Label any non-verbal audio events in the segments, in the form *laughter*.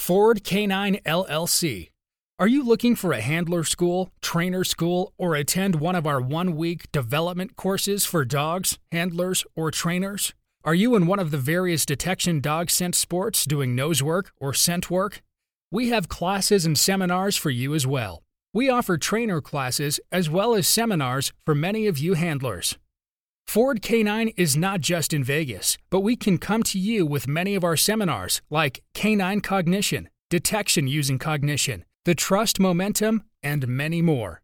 Ford K9 LLC. Are you looking for a handler school, trainer school, or attend one of our one week development courses for dogs, handlers, or trainers? Are you in one of the various detection dog scent sports doing nose work or scent work? We have classes and seminars for you as well. We offer trainer classes as well as seminars for many of you handlers. Ford K9 is not just in Vegas, but we can come to you with many of our seminars like Canine Cognition, Detection Using Cognition, The Trust Momentum, and many more.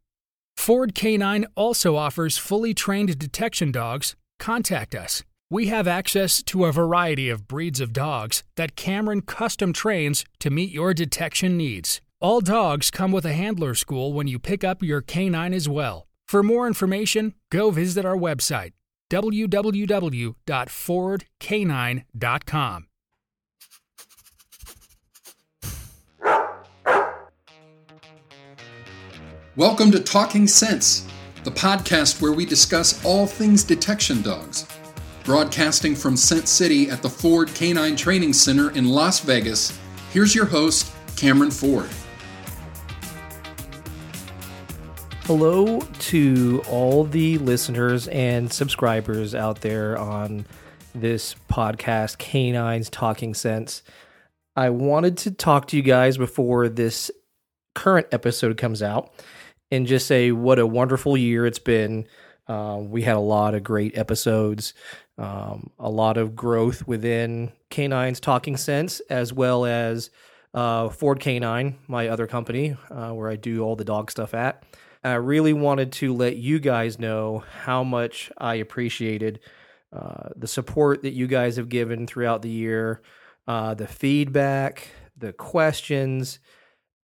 Ford K9 also offers fully trained detection dogs. Contact us. We have access to a variety of breeds of dogs that Cameron custom trains to meet your detection needs. All dogs come with a handler school when you pick up your K9 as well. For more information, go visit our website www.fordk9.com. Welcome to Talking Sense, the podcast where we discuss all things detection dogs. Broadcasting from Scent City at the Ford Canine Training Center in Las Vegas, here's your host, Cameron Ford. Hello to all the listeners and subscribers out there on this podcast, Canines Talking Sense. I wanted to talk to you guys before this current episode comes out and just say what a wonderful year it's been. Uh, we had a lot of great episodes, um, a lot of growth within Canines Talking Sense, as well as uh, Ford Canine, my other company uh, where I do all the dog stuff at. I really wanted to let you guys know how much I appreciated uh, the support that you guys have given throughout the year, uh, the feedback, the questions,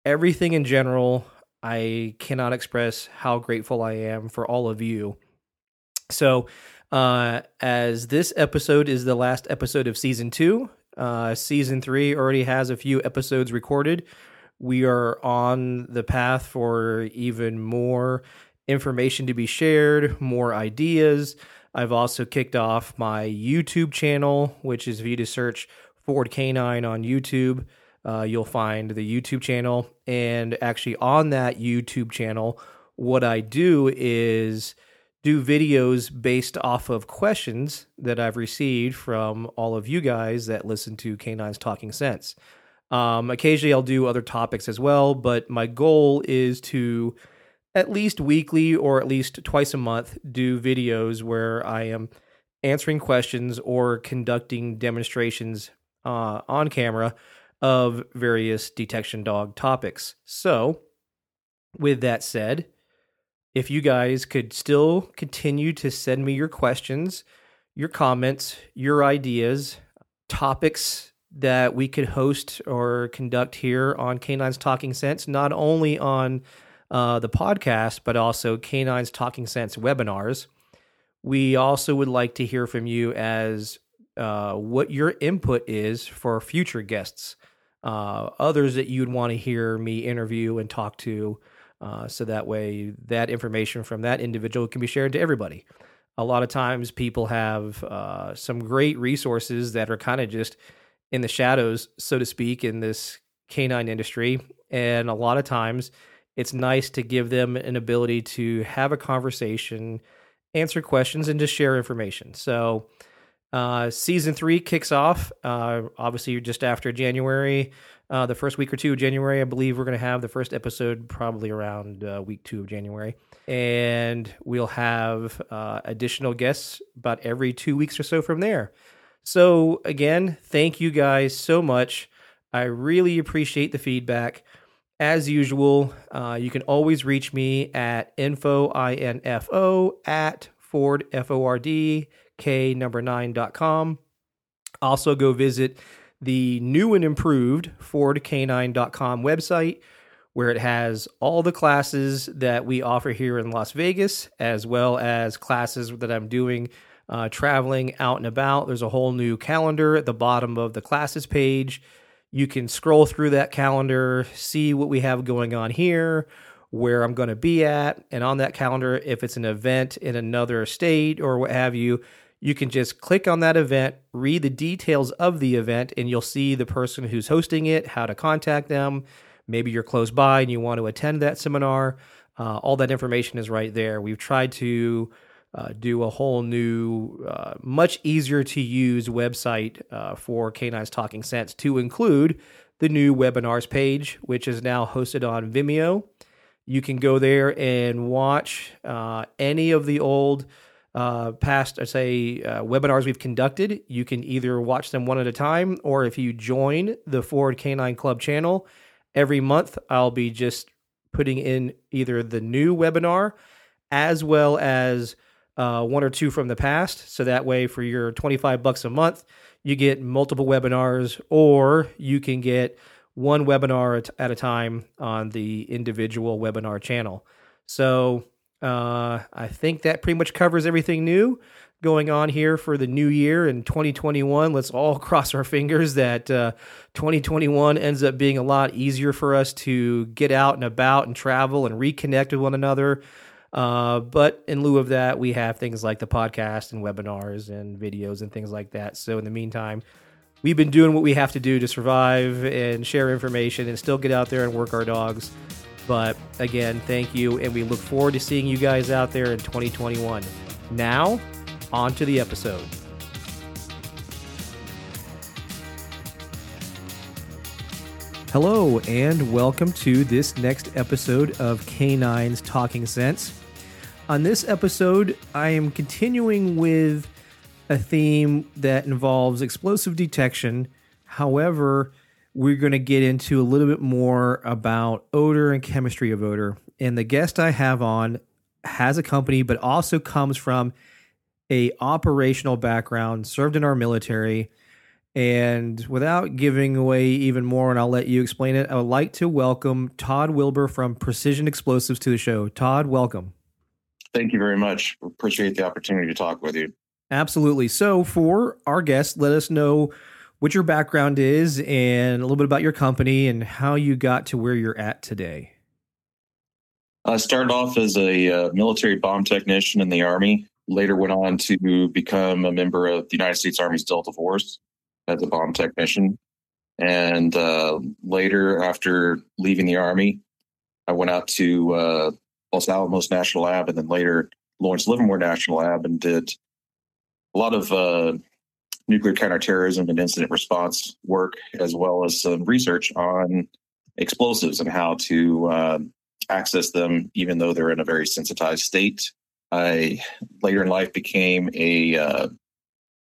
everything in general. I cannot express how grateful I am for all of you. So, uh, as this episode is the last episode of season two, uh, season three already has a few episodes recorded we are on the path for even more information to be shared, more ideas. I've also kicked off my YouTube channel, which is if you search Ford Canine on YouTube, uh, you'll find the YouTube channel. And actually, on that YouTube channel, what I do is do videos based off of questions that I've received from all of you guys that listen to Canines Talking Sense. Um, occasionally, I'll do other topics as well, but my goal is to at least weekly or at least twice a month do videos where I am answering questions or conducting demonstrations uh, on camera of various detection dog topics. So, with that said, if you guys could still continue to send me your questions, your comments, your ideas, topics that we could host or conduct here on Canines Talking Sense, not only on uh, the podcast, but also Canines Talking Sense webinars. We also would like to hear from you as uh, what your input is for future guests, uh, others that you'd want to hear me interview and talk to, uh, so that way that information from that individual can be shared to everybody. A lot of times, people have uh, some great resources that are kind of just in the shadows, so to speak, in this canine industry. And a lot of times it's nice to give them an ability to have a conversation, answer questions, and just share information. So, uh, season three kicks off. Uh, obviously, just after January, uh, the first week or two of January, I believe we're going to have the first episode probably around uh, week two of January. And we'll have uh, additional guests about every two weeks or so from there. So, again, thank you guys so much. I really appreciate the feedback. As usual, uh, you can always reach me at info, I-N-F-O, at Ford, F-O-R-D, K number nine.com. Also, go visit the new and improved FordK9.com website, where it has all the classes that we offer here in Las Vegas, as well as classes that I'm doing uh, traveling out and about. There's a whole new calendar at the bottom of the classes page. You can scroll through that calendar, see what we have going on here, where I'm going to be at. And on that calendar, if it's an event in another state or what have you, you can just click on that event, read the details of the event, and you'll see the person who's hosting it, how to contact them. Maybe you're close by and you want to attend that seminar. Uh, all that information is right there. We've tried to uh, do a whole new, uh, much easier to use website uh, for Canines Talking Sense to include the new webinars page, which is now hosted on Vimeo. You can go there and watch uh, any of the old uh, past, I say, webinars we've conducted. You can either watch them one at a time, or if you join the Ford Canine Club channel every month, I'll be just putting in either the new webinar as well as uh, one or two from the past. So that way, for your 25 bucks a month, you get multiple webinars, or you can get one webinar at a time on the individual webinar channel. So uh, I think that pretty much covers everything new going on here for the new year in 2021. Let's all *laughs* cross our fingers that uh, 2021 ends up being a lot easier for us to get out and about and travel and reconnect with one another. Uh, but in lieu of that, we have things like the podcast and webinars and videos and things like that. So in the meantime, we've been doing what we have to do to survive and share information and still get out there and work our dogs. But again, thank you, and we look forward to seeing you guys out there in 2021. Now, on to the episode. Hello, and welcome to this next episode of Canines Talking Sense. On this episode, I am continuing with a theme that involves explosive detection. However, we're going to get into a little bit more about odor and chemistry of odor. And the guest I have on has a company, but also comes from a operational background, served in our military. And without giving away even more, and I'll let you explain it, I would like to welcome Todd Wilbur from Precision Explosives to the show. Todd, welcome. Thank you very much. Appreciate the opportunity to talk with you. Absolutely. So, for our guests, let us know what your background is and a little bit about your company and how you got to where you're at today. I started off as a uh, military bomb technician in the Army. Later went on to become a member of the United States Army's Delta Force as a bomb technician. And uh, later, after leaving the Army, I went out to uh, Los Alamos National Lab and then later Lawrence Livermore National Lab and did a lot of uh, nuclear counterterrorism and incident response work, as well as some research on explosives and how to uh, access them, even though they're in a very sensitized state. I later in life became a uh,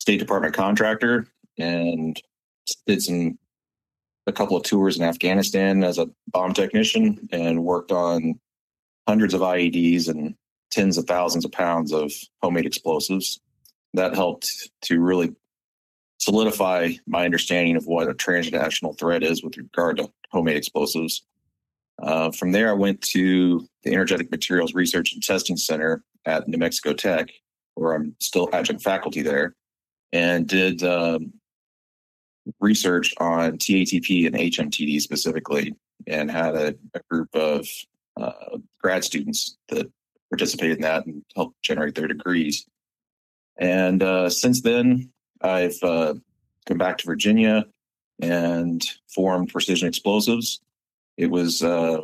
State Department contractor and did some a couple of tours in Afghanistan as a bomb technician and worked on hundreds of IEDs and tens of thousands of pounds of homemade explosives. That helped to really solidify my understanding of what a transnational threat is with regard to homemade explosives. Uh, from there, I went to the Energetic Materials Research and Testing Center at New Mexico Tech, where I'm still adjunct faculty there, and did um, research on TATP and HMTD specifically, and had a, a group of uh, grad students that participated in that and helped generate their degrees. And uh, since then, I've uh, come back to Virginia and formed Precision Explosives. It was uh,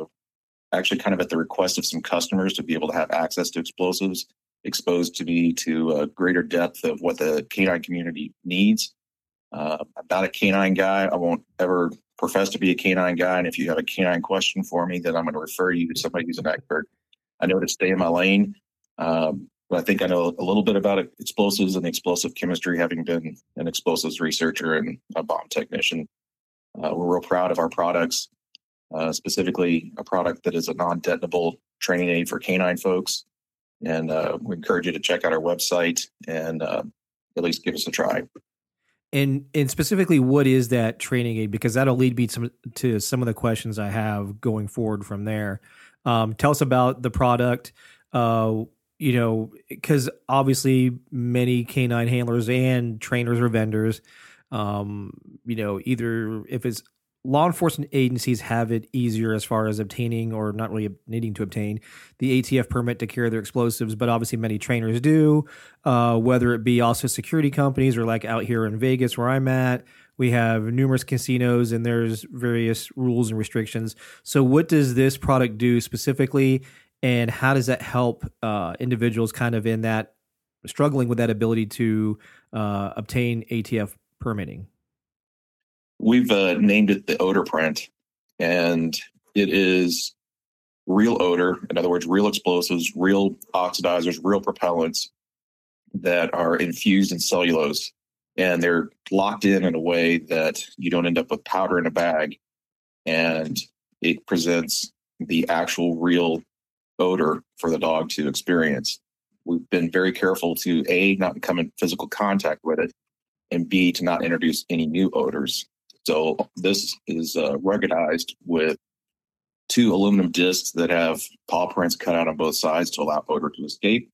actually kind of at the request of some customers to be able to have access to explosives, exposed to me to a greater depth of what the canine community needs. Uh, I'm not a canine guy. I won't ever profess to be a canine guy. And if you have a canine question for me, then I'm going to refer you to somebody who's an expert. I know to stay in my lane. Um, but I think I know a little bit about explosives and explosive chemistry, having been an explosives researcher and a bomb technician. Uh, we're real proud of our products, uh, specifically a product that is a non-detonable training aid for canine folks. And uh, we encourage you to check out our website and uh, at least give us a try. And and specifically, what is that training aid? Because that'll lead me to, to some of the questions I have going forward from there. Um, tell us about the product. Uh, you know, because obviously many canine handlers and trainers or vendors, um, you know, either if it's law enforcement agencies have it easier as far as obtaining or not really needing to obtain the ATF permit to carry their explosives, but obviously many trainers do, uh, whether it be also security companies or like out here in Vegas where I'm at. We have numerous casinos and there's various rules and restrictions. So, what does this product do specifically, and how does that help uh, individuals kind of in that struggling with that ability to uh, obtain ATF permitting? We've uh, named it the odor print, and it is real odor. In other words, real explosives, real oxidizers, real propellants that are infused in cellulose, and they're locked in in a way that you don't end up with powder in a bag, and it presents the actual real odor for the dog to experience. We've been very careful to a not come in physical contact with it, and b to not introduce any new odors. So this is uh, ruggedized with two aluminum discs that have paw prints cut out on both sides to allow odor to escape.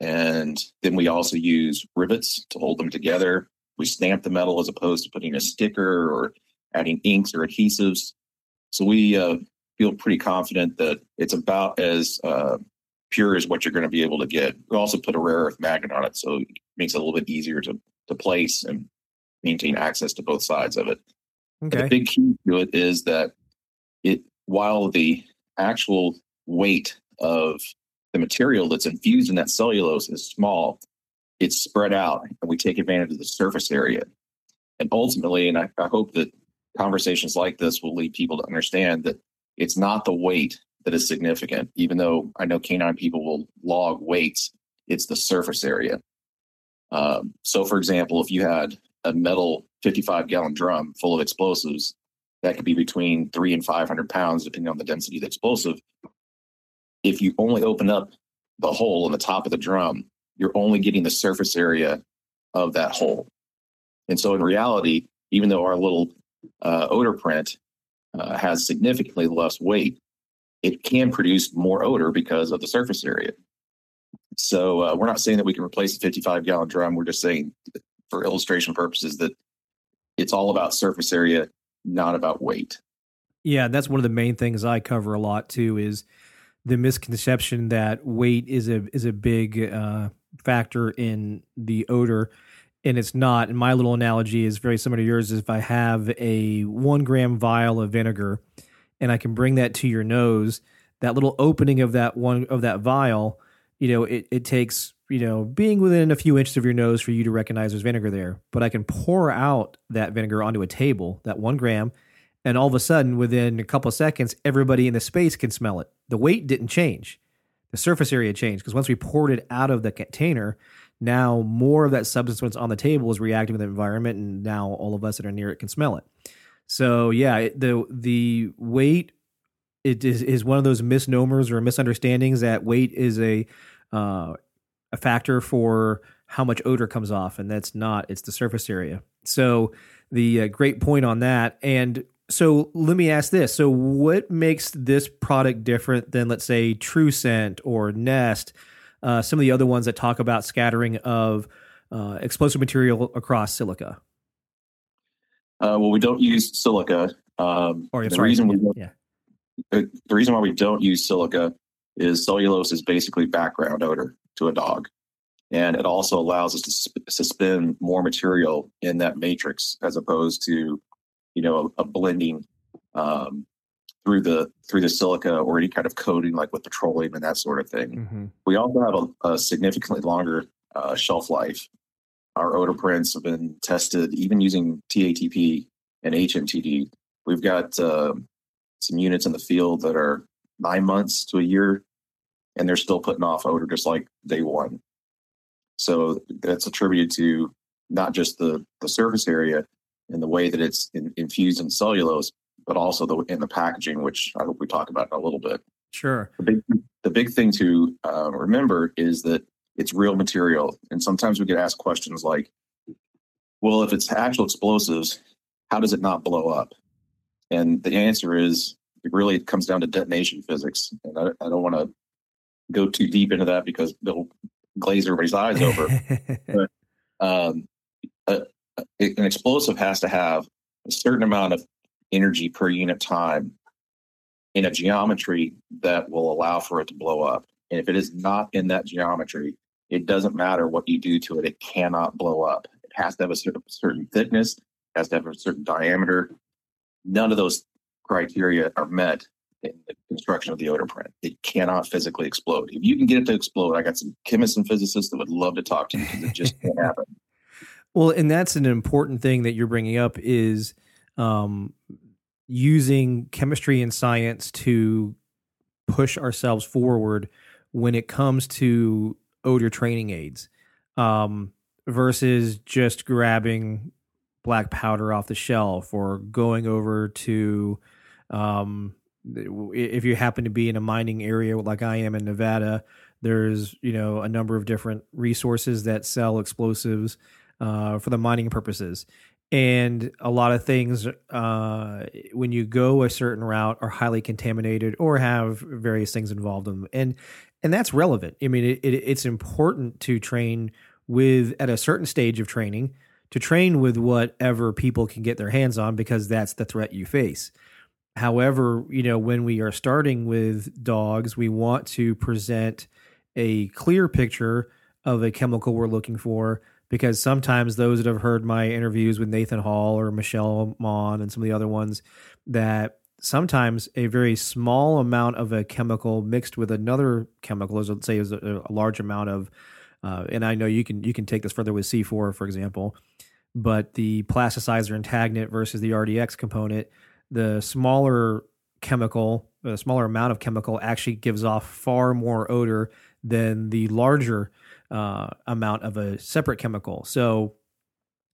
And then we also use rivets to hold them together. We stamp the metal as opposed to putting a sticker or adding inks or adhesives. So we uh, feel pretty confident that it's about as uh, pure as what you're going to be able to get. We also put a rare earth magnet on it, so it makes it a little bit easier to, to place and maintain access to both sides of it. Okay. The big key to it is that it, while the actual weight of the material that's infused in that cellulose is small, it's spread out and we take advantage of the surface area. And ultimately, and I, I hope that conversations like this will lead people to understand that it's not the weight that is significant, even though I know canine people will log weights, it's the surface area. Um, so, for example, if you had a metal 55 gallon drum full of explosives that could be between three and 500 pounds, depending on the density of the explosive. If you only open up the hole in the top of the drum, you're only getting the surface area of that hole. And so, in reality, even though our little uh, odor print uh, has significantly less weight, it can produce more odor because of the surface area. So, uh, we're not saying that we can replace a 55 gallon drum. We're just saying for illustration purposes that it's all about surface area, not about weight. Yeah, that's one of the main things I cover a lot too is the misconception that weight is a is a big uh, factor in the odor, and it's not. And my little analogy is very similar to yours. Is if I have a one gram vial of vinegar, and I can bring that to your nose, that little opening of that one of that vial, you know, it, it takes you know, being within a few inches of your nose for you to recognize there's vinegar there. But I can pour out that vinegar onto a table, that one gram, and all of a sudden, within a couple seconds, everybody in the space can smell it. The weight didn't change, the surface area changed because once we poured it out of the container, now more of that substance that's on the table is reacting with the environment, and now all of us that are near it can smell it. So yeah, the the weight it is, is one of those misnomers or misunderstandings that weight is a uh, a factor for how much odor comes off, and that's not. It's the surface area. So the uh, great point on that. And so let me ask this: So what makes this product different than, let's say, TrueScent or NESTT? Uh, some of the other ones that talk about scattering of uh, explosive material across silica. Uh, well, we don't use silica. Um, or, the reason we yeah. the reason why we don't use silica is cellulose is basically background odor to a dog. And it also allows us to sp- suspend more material in that matrix as opposed to, you know, a, a blending um, through the through the silica or any kind of coating like with petroleum and that sort of thing. Mm-hmm. We also have a, a significantly longer uh, shelf life. Our odor prints have been tested even using TATP and HMTD. We've got uh, some units in the field that are nine months to a year and they're still putting off odor just like day one. So that's attributed to not just the, the surface area and the way that it's in, infused in cellulose, but also the, in the packaging, which I hope we talk about in a little bit. Sure. The big, the big thing to uh, remember is that it's real material. And sometimes we get asked questions like, well, if it's actual explosives, how does it not blow up? And the answer is it really comes down to detonation physics. And I, I don't want to go too deep into that because they'll glaze everybody's eyes over. *laughs* but, um, a, a, an explosive has to have a certain amount of energy per unit time in a geometry that will allow for it to blow up. And if it is not in that geometry, it doesn't matter what you do to it, it cannot blow up. It has to have a certain, certain thickness, has to have a certain diameter. None of those criteria are met in the construction of the odor print. It cannot physically explode. If you can get it to explode, I got some chemists and physicists that would love to talk to you because it just *laughs* can't happen. Well, and that's an important thing that you're bringing up is um, using chemistry and science to push ourselves forward when it comes to odor training aids um, versus just grabbing black powder off the shelf or going over to um, if you happen to be in a mining area like I am in Nevada, there's you know a number of different resources that sell explosives uh, for the mining purposes, and a lot of things uh, when you go a certain route are highly contaminated or have various things involved in them, and and that's relevant. I mean, it, it, it's important to train with at a certain stage of training to train with whatever people can get their hands on because that's the threat you face. However, you know, when we are starting with dogs, we want to present a clear picture of a chemical we're looking for because sometimes those that have heard my interviews with Nathan Hall or Michelle Mon and some of the other ones that sometimes a very small amount of a chemical mixed with another chemical, let's say is a, a large amount of, uh, and I know you can you can take this further with C4, for example, but the plasticizer and taggant versus the RDX component the smaller chemical, a smaller amount of chemical actually gives off far more odor than the larger uh, amount of a separate chemical. So,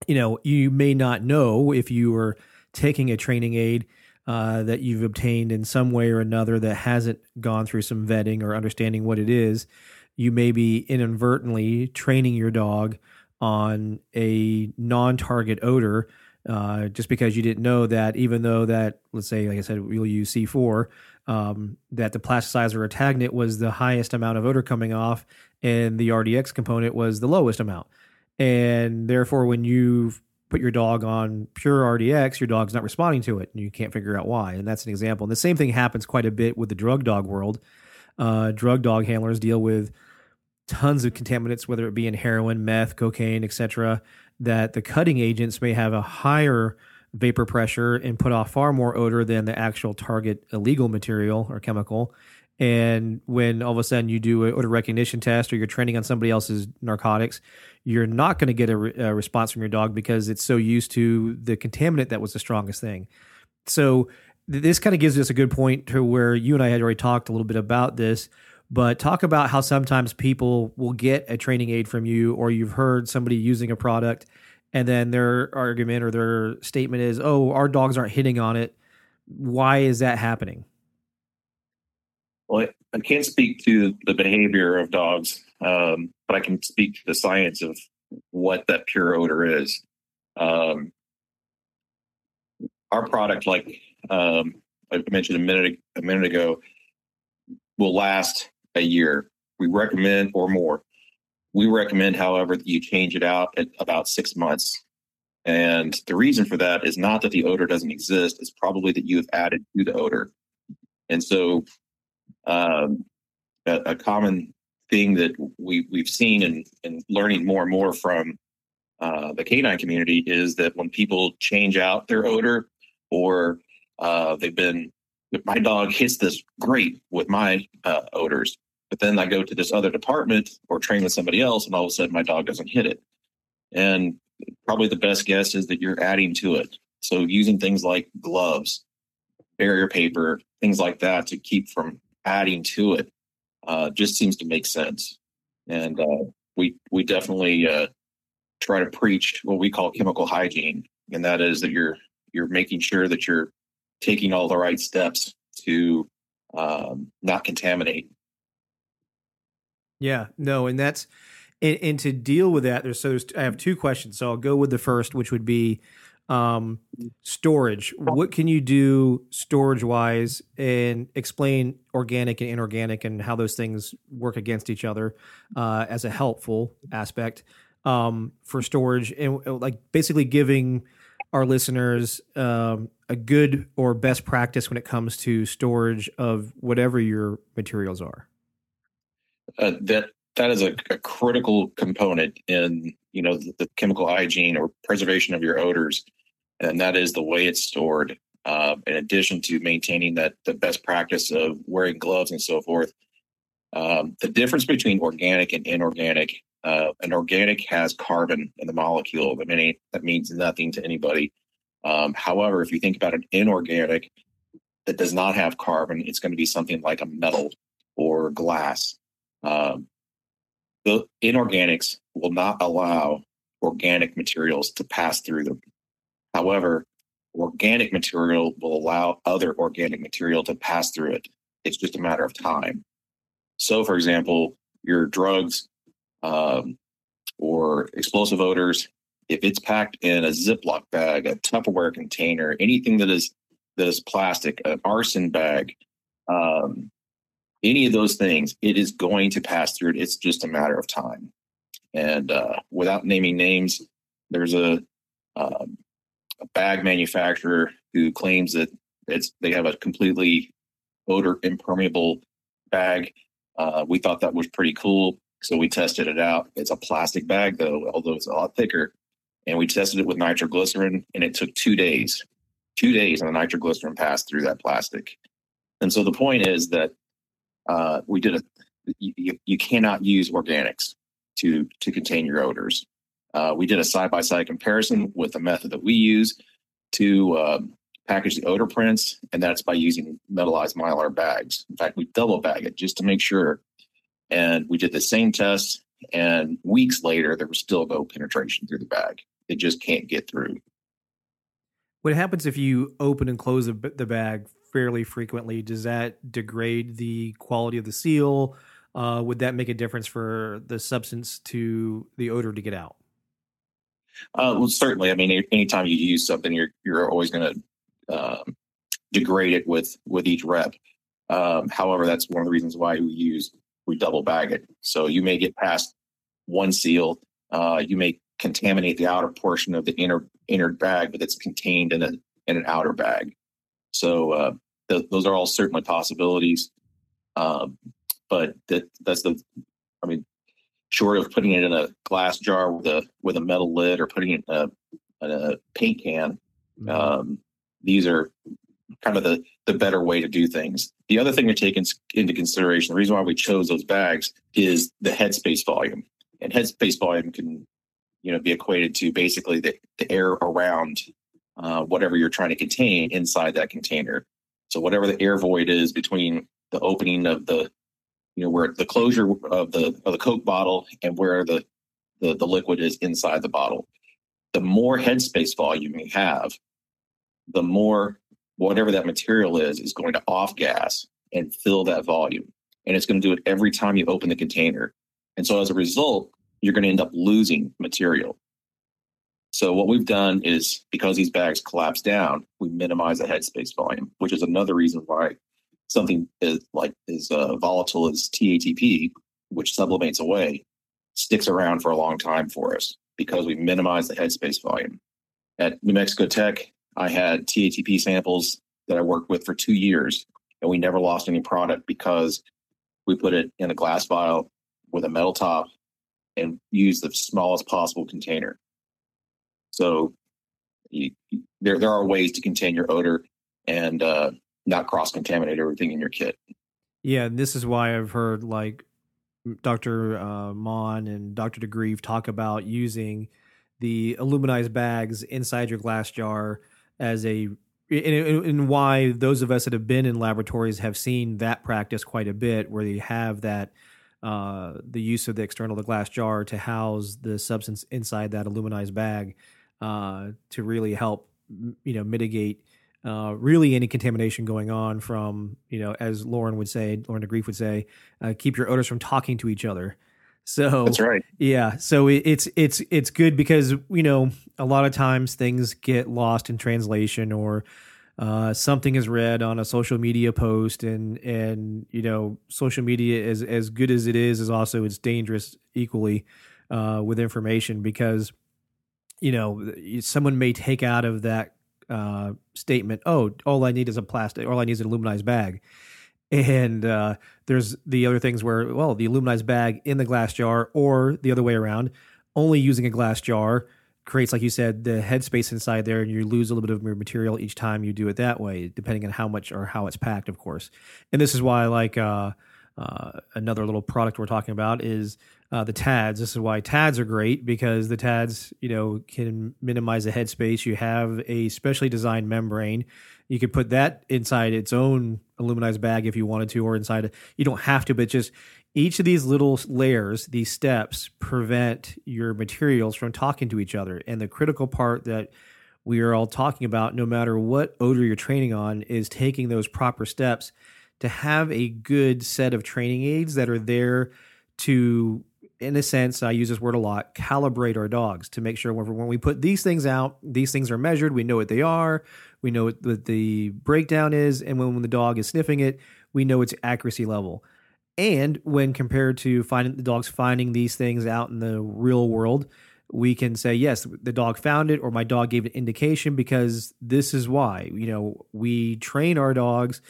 you know, you may not know if you were taking a training aid uh, that you've obtained in some way or another that hasn't gone through some vetting or understanding what it is. You may be inadvertently training your dog on a non target odor uh, just because you didn't know that even though that let's say like i said we'll use c4 um, that the plasticizer and taggant was the highest amount of odor coming off and the rdx component was the lowest amount. And therefore when you put your dog on pure rdx your dog's not responding to it and you can't figure out why. And that's an example. And the same thing happens quite a bit with the drug dog world. Uh, drug dog handlers deal with tons of contaminants whether it be in heroin meth cocaine etc that the cutting agents may have a higher vapor pressure and put off far more odor than the actual target illegal material or chemical. And when all of a sudden you do an odor recognition test or you're training on somebody else's narcotics, you're not going to get a, re- a, response from your dog because it's so used to the contaminant that was the strongest thing. So th- this kind of gives us a good point to where you and I had already talked a little bit about this, but talk about how sometimes people will get a training aid from you, or you've heard somebody using a product, and then their argument or their statement is, "Oh, our dogs aren't hitting on it." Why is that happening? Well, I can't speak to the behavior of dogs, um, but I can speak to the science of what that pure odor is. Um, our product, like um, I mentioned a minute a minute ago, will last a year. We recommend or more. We recommend, however, that you change it out at about six months. And the reason for that is not that the odor doesn't exist, it's probably that you have added to the odor. And so, um, a, a, common thing that we, we've seen and, and learning more and more from uh, the canine community is that when people change out their odor or uh, they've been my dog hits this great with my uh, odors, but then I go to this other department or train with somebody else, and all of a sudden my dog doesn't hit it. And probably the best guess is that you're adding to it. So using things like gloves, barrier paper, things like that to keep from adding to it uh, just seems to make sense. And uh, we we definitely uh, try to preach what we call chemical hygiene, and that is that you're you're making sure that you're taking all the right steps to um, not contaminate. Yeah, no, and that's and, and, to deal with that. There's so there's, I have two questions. So I'll go with the first, which would be um, storage. What can you do storage wise, and explain organic and inorganic and how those things work against each other uh, as a helpful aspect um, for storage, and like basically giving our listeners um, a good or best practice when it comes to storage of whatever your materials are? Uh, that that is a, a, critical component in you know the, the, chemical hygiene or preservation of your odors, and that is the way it's stored. Uh, in addition to maintaining that the best practice of wearing gloves and so forth, um, the difference between organic and inorganic. Uh, an organic has carbon in the molecule. I mean, that means nothing to anybody. Um, however, if you think about an inorganic that does not have carbon, it's going to be something like a metal or glass. Um, the inorganics will not allow organic materials to pass through them. However, organic material will allow other organic material to pass through it. It's just a matter of time. So, for example, your drugs um, or explosive odors, if it's packed in a Ziploc bag, a Tupperware container, anything that is that is plastic, an arson bag, um, any of those things, it is going to pass through. It's just a matter of time. And uh, without naming names, there's a, um, a bag manufacturer who claims that it's they have a completely odor impermeable bag. Uh, we thought that was pretty cool, so we tested it out. It's a plastic bag though, although it's a lot thicker. And we tested it with nitroglycerin, and it took two days. Two days, and the nitroglycerin passed through that plastic. And so the point is that uh, we did a you, you cannot use organics to to contain your odors. Uh, we did a side by side comparison with the method that we use to uh, package the odor prints, and that's by using metallized mylar bags. In fact, we double bag it just to make sure. And we did the same test, and weeks later, there was still no penetration through the bag. It just can't get through. What happens if you open and close the bag fairly frequently, does that degrade the quality of the seal? Uh, would that make a difference for the substance to the odor to get out? Uh, well, certainly. I mean, anytime you use something, you're you're always going to um, degrade it with with each rep. Um, however, that's one of the reasons why we use we double bag it. So you may get past one seal, uh, you may contaminate the outer portion of the inner inner bag, but it's contained in a in an outer bag. So uh, th- those are all certainly possibilities. Um, but that that's the, I mean, short of putting it in a glass jar with a with a metal lid or putting it in a, in a paint can, mm-hmm. um, these are kind of the the better way to do things. The other thing to take in, into consideration, the reason why we chose those bags is the headspace volume, and headspace volume can you know be equated to basically the, the air around uh, whatever you're trying to contain inside that container. So whatever the air void is between the opening of the, you know, where the closure of the of the Coke bottle and where the the, the liquid is inside the bottle. The more headspace volume you have, the more whatever that material is is going to off gas and fill that volume. And it's going to do it every time you open the container. And so as a result, you're going to end up losing material. So what we've done is because these bags collapse down, we minimize the headspace volume, which is another reason why something is like as uh, volatile as TATP, which sublimates away, sticks around for a long time for us because we minimize the headspace volume. At New Mexico Tech, I had TATP samples that I worked with for two years, and we never lost any product because we put it in a glass vial with a metal top and used the smallest possible container. So you, there there are ways to contain your odor and uh, not cross contaminate everything in your kit. Yeah, this is why I've heard like Dr. Uh, Mon and Dr. DeGreeff talk about using the aluminized bags inside your glass jar as a and, why those of us that have been in laboratories have seen that practice quite a bit, where they have that uh, the use of the external the glass jar to house the substance inside that aluminized bag uh, to really help you know mitigate uh, really any contamination going on from you know as Lauren would say, Lauren DeGreeff would say, uh, keep your odors from talking to each other. So that's right. Yeah. So it, it's it's it's good because you know a lot of times things get lost in translation or uh, something is read on a social media post and and you know social media is as good as it is is also it's dangerous equally uh, with information because you know, someone may take out of that uh, statement, "Oh, all I need is a plastic. All I need is an aluminized bag." And uh, there's the other things where, well, the aluminized bag in the glass jar, or the other way around, only using a glass jar creates, like you said, the headspace inside there, and you lose a little bit of your material each time you do it that way, depending on how much or how it's packed, of course. And this is why, like, uh, uh, another little product we're talking about is uh, the TADs. This is why TADs are great because the TADs, you know, can minimize the headspace. You have a specially designed membrane. You could put that inside its own aluminized bag if you wanted to, or inside. You don't have to, but just each of these little layers, these steps, prevent your materials from talking to each other. And the critical part that we are all talking about, no matter what odor you're training on, is taking those proper steps to have a good set of training aids that are there to in a sense, I use this word a lot, calibrate our dogs to make sure when, when we put these things out, these things are measured. We know what they are. We know what the breakdown is. And when, when the dog is sniffing it, we know its accuracy level. And when compared to finding the dogs finding these things out in the real world, we can say, yes, the dog found it or my dog gave an indication because this is why. You know, we train our dogs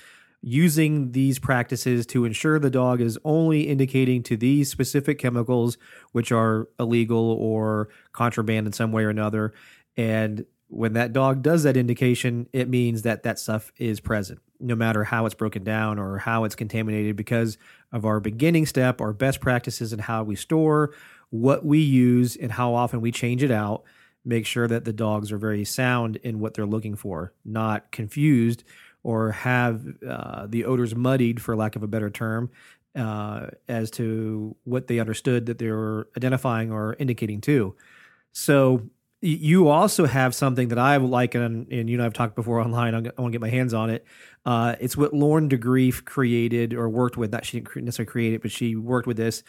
using these practices to ensure the dog is only indicating to these specific chemicals which are illegal or contraband in some way or another and when that dog does that indication it means that that stuff is present no matter how it's broken down or how it's contaminated because of our beginning step our best practices and how we store what we use and how often we change it out make sure that the dogs are very sound in what they're looking for not confused or have uh, the odors muddied, for lack of a better term, uh, as to what they understood that they were identifying or indicating to. So you also have something that I like, and, and you know I've talked before online. I want to get my hands on it. Uh, it's what Lauren DeGreeff created or worked with. Not she didn't necessarily create it, but she worked with this.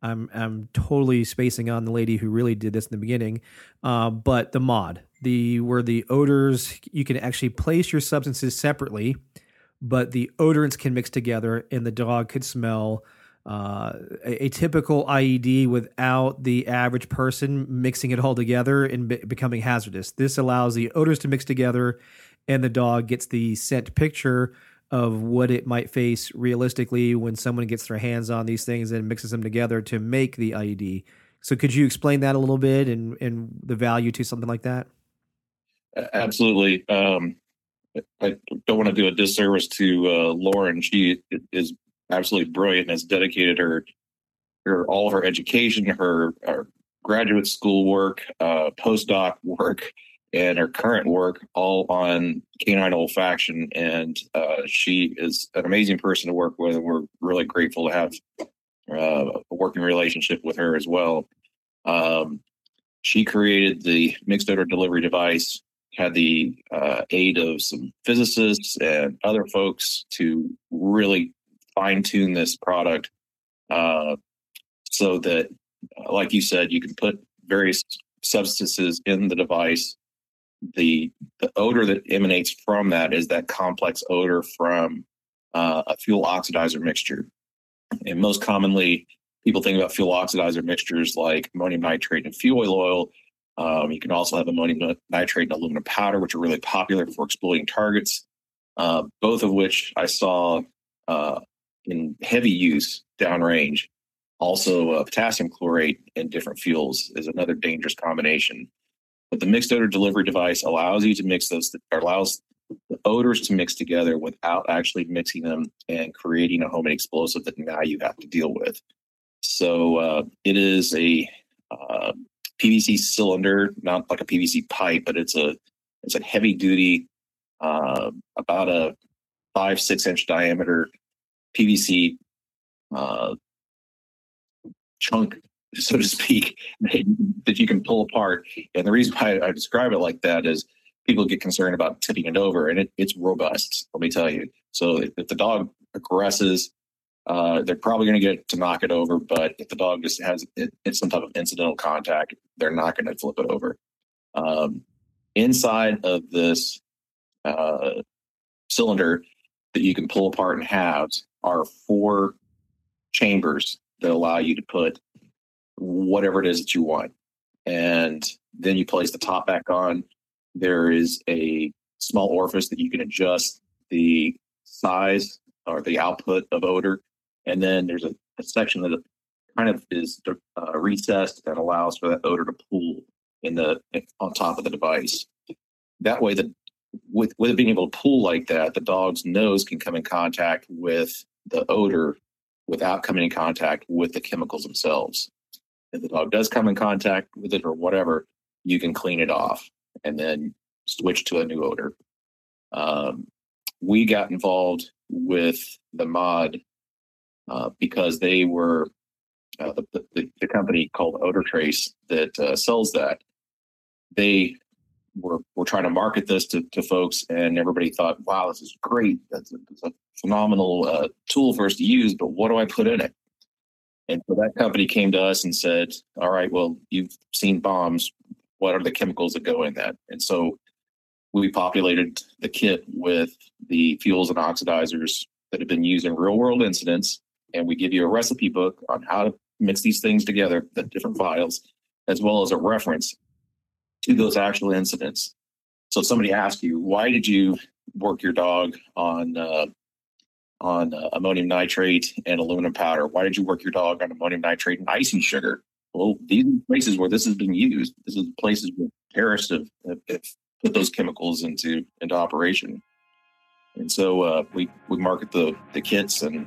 I'm I'm totally spacing on the lady who really did this in the beginning. Uh, but the mod, the where the odors you can actually place your substances separately, but the odorants can mix together, and the dog could smell. Uh, a, a, typical IED without the average person mixing it all together and be- becoming hazardous. This allows the odors to mix together, and the dog gets the scent picture of what it might face realistically when someone gets their hands on these things and mixes them together to make the IED. So, could you explain that a little bit and, and the value to something like that? Absolutely. Um, I don't want to do a disservice to uh, Lauren. She is absolutely brilliant and has dedicated her, her all of her education, her, her graduate school work, uh, postdoc work, and her current work all on canine olfaction. And uh, she is an amazing person to work with, and we're really grateful to have uh, a working relationship with her as well. Um, she created the mixed odor delivery device, had the uh, aid of some physicists and other folks to really fine tune this product uh, so that, like you said, you can put various substances in the device the the odor that emanates from that is that complex odor from uh, a fuel oxidizer mixture. And most commonly, people think about fuel oxidizer mixtures like ammonium nitrate and fuel oil. Um, you can also have ammonium nitrate and aluminum powder, which are really popular for exploding targets. Uh, both of which I saw uh, in heavy use downrange. Also, uh, potassium chlorate and different fuels is another dangerous combination. But the mixed odor delivery device allows you to mix those, or allows the odors to mix together without actually mixing them and creating a homemade explosive that now you have to deal with. So uh, it is a uh, PVC cylinder, not like a PVC pipe, but it's a it's a heavy duty, uh, about a five six inch diameter PVC uh, chunk *laughs* so to speak, *laughs* that you can pull apart. And the reason why I describe it like that is people get concerned about tipping it over, and it, it's robust. Let me tell you. So if, if the dog aggresses, uh, they're probably going to get to knock it over. But if the dog just has it, it's some type of incidental contact, they're not going to flip it over. Um, inside of this uh, cylinder that you can pull apart in halves are four chambers that allow you to put whatever it is that you want. and then you place the top back on. There is a small orifice that you can adjust the size or the output of odor, and then there's a, a section that kind of is uh, recessed that allows for that odor to pool in the on top of the device. That way, the with with it being able to pool like that, the dog's nose can come in contact with the odor without coming in contact with the chemicals themselves. If the dog does come in contact with it or whatever, you can clean it off and then switch to a new odor. Um, we got involved with the mod uh, because they were uh, the, the, the, company called Odor Trace that uh, sells that. They were were trying to market this to, to folks, and everybody thought, "Wow, this is great! That's a, that's a phenomenal uh, tool for us to use." But what do I put in it? And so that company came to us and said, "All right, well, you've seen bombs. What are the chemicals that go in that?" And so we populated the kit with the fuels and oxidizers that have been used in real world incidents, and we give you a recipe book on how to mix these things together, the different vials, as well as a reference to those actual incidents. So somebody asks you, why did you work your dog on uh, on uh, ammonium nitrate and aluminum powder? Why did you work your dog on ammonium nitrate and icing sugar? Well, these are places where this has been used. This is places where terrorists have, have, have put those chemicals into into operation. And so uh, we we market the the kits, and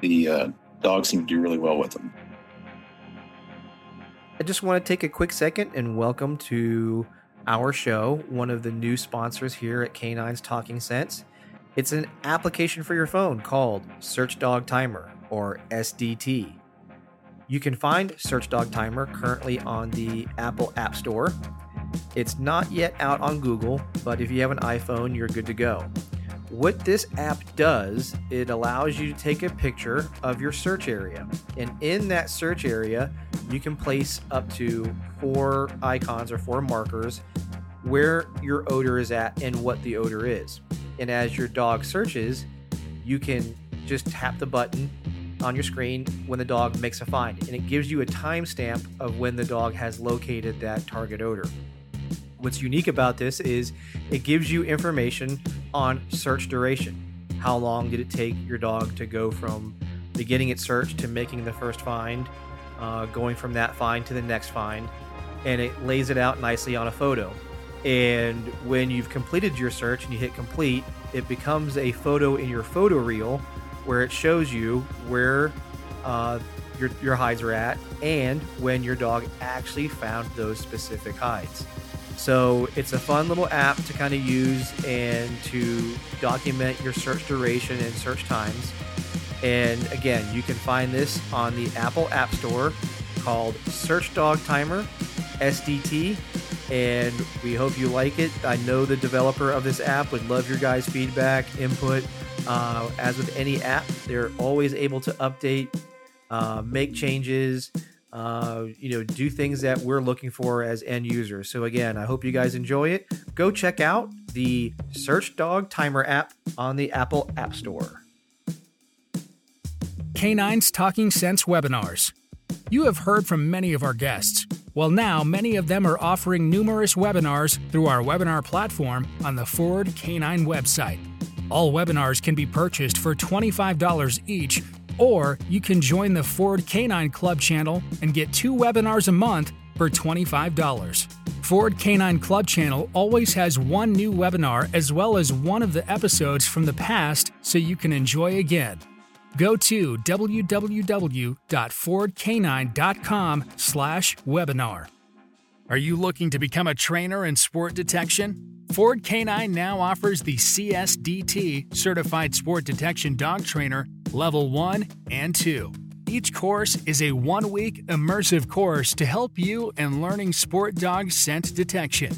the uh, dogs seem to do really well with them. I just want to take a quick second and welcome to our show, one of the new sponsors here at Canines Talking Sense. It's an application for your phone called Search Dog Timer or SDT. You can find Search Dog Timer currently on the Apple App Store. It's not yet out on Google, but if you have an iPhone, you're good to go. What this app does, it allows you to take a picture of your search area. And in that search area, you can place up to four icons or four markers where your odor is at and what the odor is. And as your dog searches, you can just tap the button on your screen when the dog makes a find, and it gives you a timestamp of when the dog has located that target odor. What's unique about this is it gives you information on search duration. How long did it take your dog to go from beginning its search to making the first find, uh, going from that find to the next find, and it lays it out nicely on a photo. And when you've completed your search and you hit complete, it becomes a photo in your photo reel where it shows you where uh, your, your hides are at and when your dog actually found those specific hides. So it's a fun little app to kind of use and to document your search duration and search times. And again, you can find this on the Apple App Store called Search Dog Timer SDT. And we hope you like it. I know the developer of this app would love your guys' feedback, input. Uh, as with any app, they're always able to update, uh, make changes, uh, you know, do things that we're looking for as end users. So again, I hope you guys enjoy it. Go check out the Search Dog Timer app on the Apple App Store. Canines Talking Sense webinars. You have heard from many of our guests. Well, now many of them are offering numerous webinars through our webinar platform on the Ford Canine website. All webinars can be purchased for $25 each or you can join the Ford Canine Club channel and get two webinars a month for $25. Ford Canine Club channel always has one new webinar as well as one of the episodes from the past so you can enjoy again. Go to www.fordcanine.com slash webinar. Are you looking to become a trainer in sport detection? Ford Canine now offers the CSDT Certified Sport Detection Dog Trainer Level 1 and 2. Each course is a one week immersive course to help you in learning sport dog scent detection.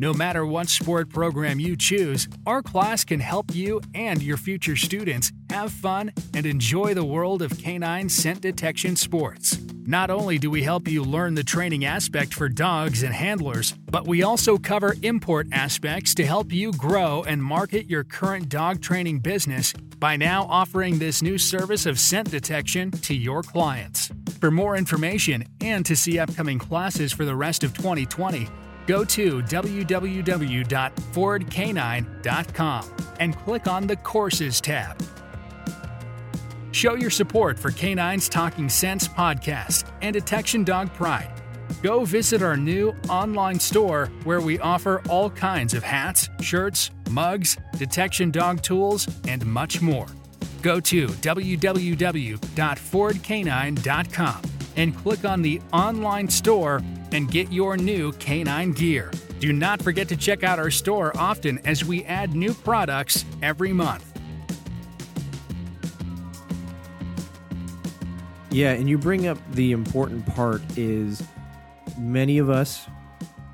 No matter what sport program you choose, our class can help you and your future students have fun and enjoy the world of canine scent detection sports. Not only do we help you learn the training aspect for dogs and handlers, but we also cover import aspects to help you grow and market your current dog training business by now offering this new service of scent detection to your clients. For more information and to see upcoming classes for the rest of 2020, go to www.fordcanine.com and click on the Courses tab. Show your support for Canine's Talking Sense podcast and Detection Dog Pride. Go visit our new online store where we offer all kinds of hats, shirts, mugs, detection dog tools, and much more. Go to www.fordcanine.com and click on the online store and get your new canine gear. Do not forget to check out our store often as we add new products every month. Yeah, and you bring up the important part is many of us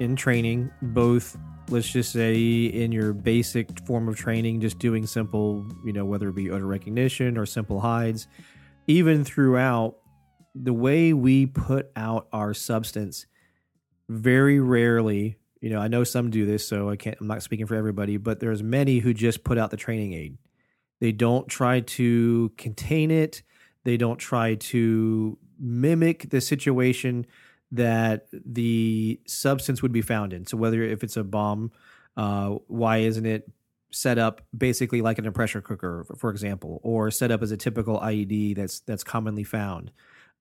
in training, both let's just say in your basic form of training, just doing simple, you know, whether it be odor recognition or simple hides, even throughout the way we put out our substance, very rarely, you know, I know some do this, so I can't, I'm not speaking for everybody, but there's many who just put out the training aid. They don't try to contain it. They don't try to mimic the situation that the substance would be found in. So whether if it's a bomb, uh, why isn't it set up basically like in a pressure cooker, for example, or set up as a typical IED that's that's commonly found?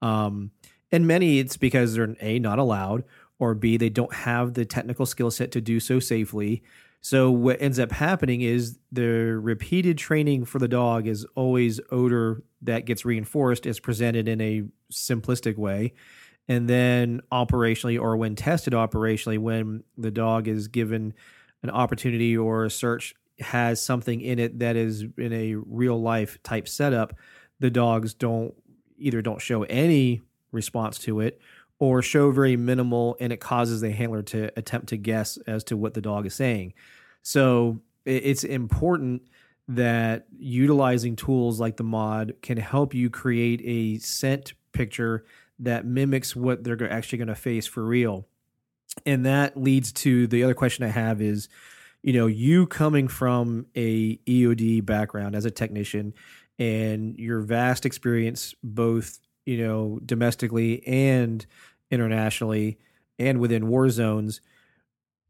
Um, and many it's because they're a not allowed, or b they don't have the technical skill set to do so safely. So what ends up happening is the repeated training for the dog is always odor that gets reinforced is presented in a simplistic way and then operationally or when tested operationally when the dog is given an opportunity or a search has something in it that is in a real life type setup the dogs don't either don't show any response to it or show very minimal and it causes the handler to attempt to guess as to what the dog is saying. So it's important that utilizing tools like the mod can help you create a scent picture that mimics what they're actually going to face for real. And that leads to the other question I have is, you know, you coming from a EOD background as a technician and your vast experience both, you know, domestically and internationally and within war zones,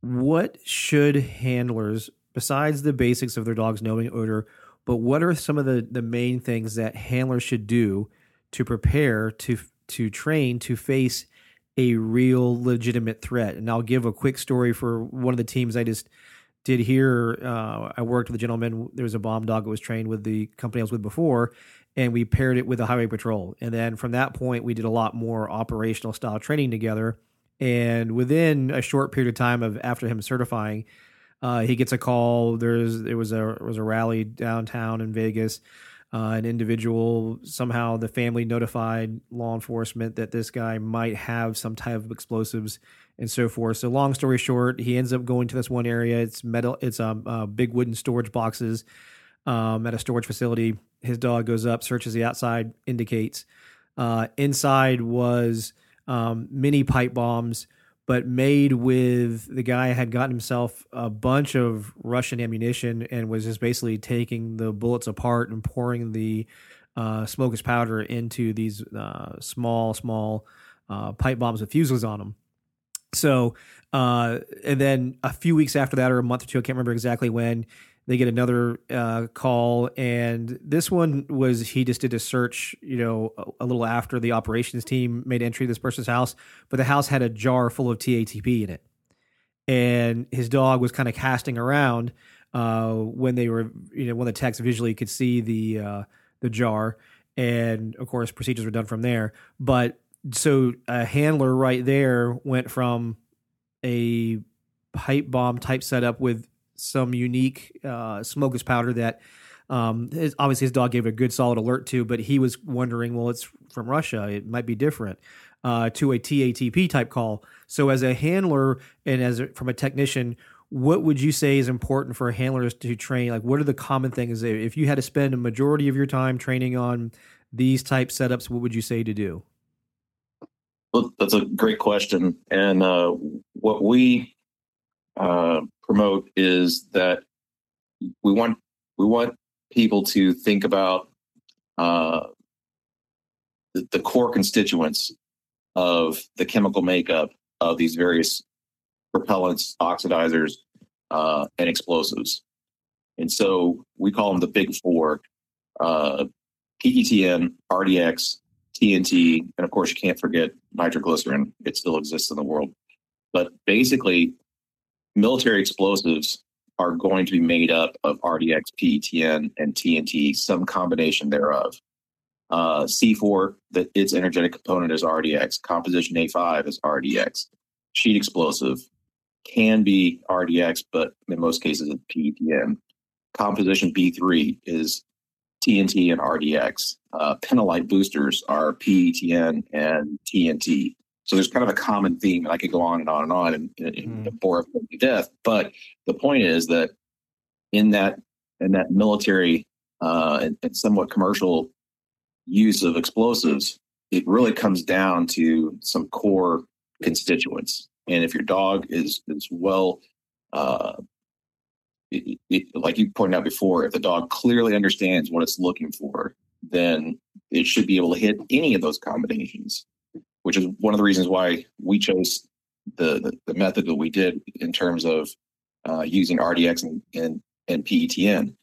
what should handlers besides the basics of their dog's knowing odor, but what are some of the the main things that handlers should do to prepare to to train to face a real legitimate threat. And I'll give a quick story for one of the teams I just did here. Uh, I worked with a gentleman. There was a bomb dog that was trained with the company I was with before, and we paired it with the highway patrol. And then from that point, we did a lot more operational style training together. And within a short period of time of after him certifying, uh, he gets a call. There's there was a there was a rally downtown in Vegas uh, an individual somehow the family notified law enforcement that this guy might have some type of explosives and so forth. So long story short, he ends up going to this one area. It's metal. It's um, uh, big wooden storage boxes um, at a storage facility. His dog goes up, searches the outside, indicates. Uh, inside was um, mini pipe bombs but made with the guy had gotten himself a bunch of Russian ammunition and was just basically taking the bullets apart and pouring the uh, smokeless powder into these uh, small, small uh, pipe bombs with fuses on them. So, uh, and then a few weeks after that, or a month or two, I can't remember exactly when, they get another uh, call, and this one was he just did a search, you know, a, a, little after the operations team made entry to this person's house, but the house had a jar full of TATP in it, and his dog was kind of casting around uh, when they were, you know, when the techs visually could see the uh, the jar, and of course procedures were done from there. But so a handler right there went from a pipe bomb type setup with some unique uh, smokeless powder that um, his, obviously his dog gave a good solid alert to, but he was wondering, well, it's from Russia, it might be different. Uh, to a TATP type call. So as a handler and as a, from a technician, what would you say is important for handlers to train? Like, what are the common things? If you had to spend a majority of your time training on these type setups, what would you say to do? Well, that's a great question. And uh, what we uh, promote is that we want we want people to think about uh, the, the core constituents of the chemical makeup of these various propellants, oxidizers, uh, and explosives. And so we call them the big four uh, PETN, RDX, TNT, and of course, you can't forget nitroglycerin. It still exists in the world. But basically, military explosives are going to be made up of RDX, PETN, and TNT, some combination thereof. Uh, C4, that its energetic component is RDX. Composition A5 is RDX. Sheet explosive can be RDX, but in most cases it's PETN. Composition B3 is TNT and RDX. Uh, Pentolite boosters are PETN and TNT. So there's kind of a common theme, and I could go on and on and on and, and, and mm. bore to death. But the point is that in that in that military uh, and, and somewhat commercial use of explosives, it really comes down to some core constituents. And if your dog is is well, uh, it, it, like you pointed out before, if the dog clearly understands what it's looking for, then it should be able to hit any of those combinations which is one of the reasons why we chose the the, the method that we did in terms of uh, using RDX and, and and PETN.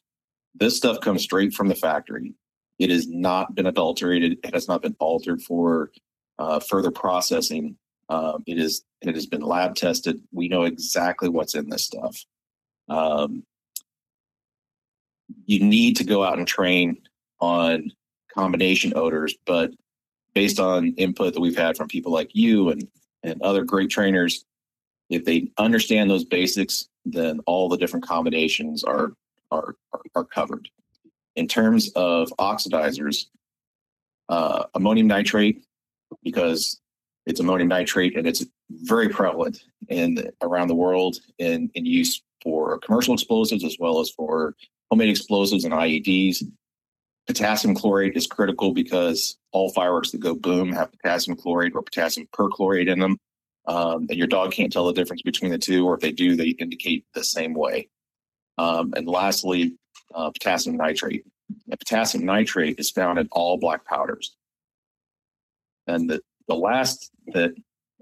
This stuff comes straight from the factory. It has not been adulterated. It has not been altered for uh, further processing. Um, it is it has been lab tested. We know exactly what's in this stuff. Um, you need to go out and train on combination odors, but based on input that we've had from people like you and and other great trainers, if they understand those basics, then all the different combinations are are are, are covered. In terms of oxidizers, uh, ammonium nitrate, because it's ammonium nitrate and it's very prevalent in around the world in, in use for commercial explosives as well as for homemade explosives and IEDs. Potassium chlorate is critical because all fireworks that go boom have potassium chlorate or potassium perchlorate in them. Um, and your dog can't tell the difference between the two, or if they do, they indicate the same way. Um, and lastly, uh, potassium nitrate. And potassium nitrate is found in all black powders. And the, the last that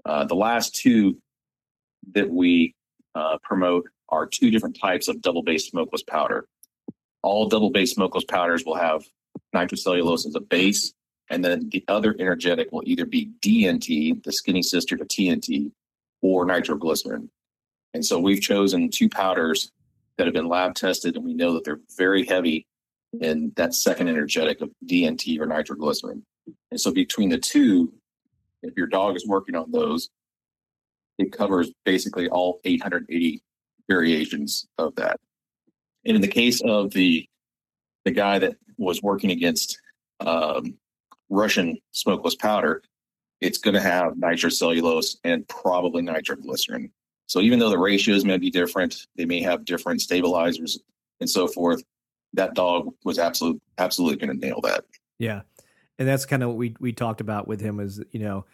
uh, the last two that we uh, promote are two different types of double base smokeless powder all double base smokeless powders will have nitrocellulose as a base, and then the other energetic will either be DNT, the skinny sister to TNT, or nitroglycerin. And so we've chosen two powders that have been lab tested, and we know that they're very heavy in that second energetic of DNT or nitroglycerin. And so between the two, if your dog is working on those, it covers basically all 880 variations of that. And in the case of the the guy that was working against um, Russian smokeless powder, it's going to have nitrocellulose and probably nitroglycerin. So even though the ratios may be different, they may have different stabilizers and so forth. That dog was absolute, absolutely going to nail that. Yeah, and that's kind of what we we talked about with him. Is you know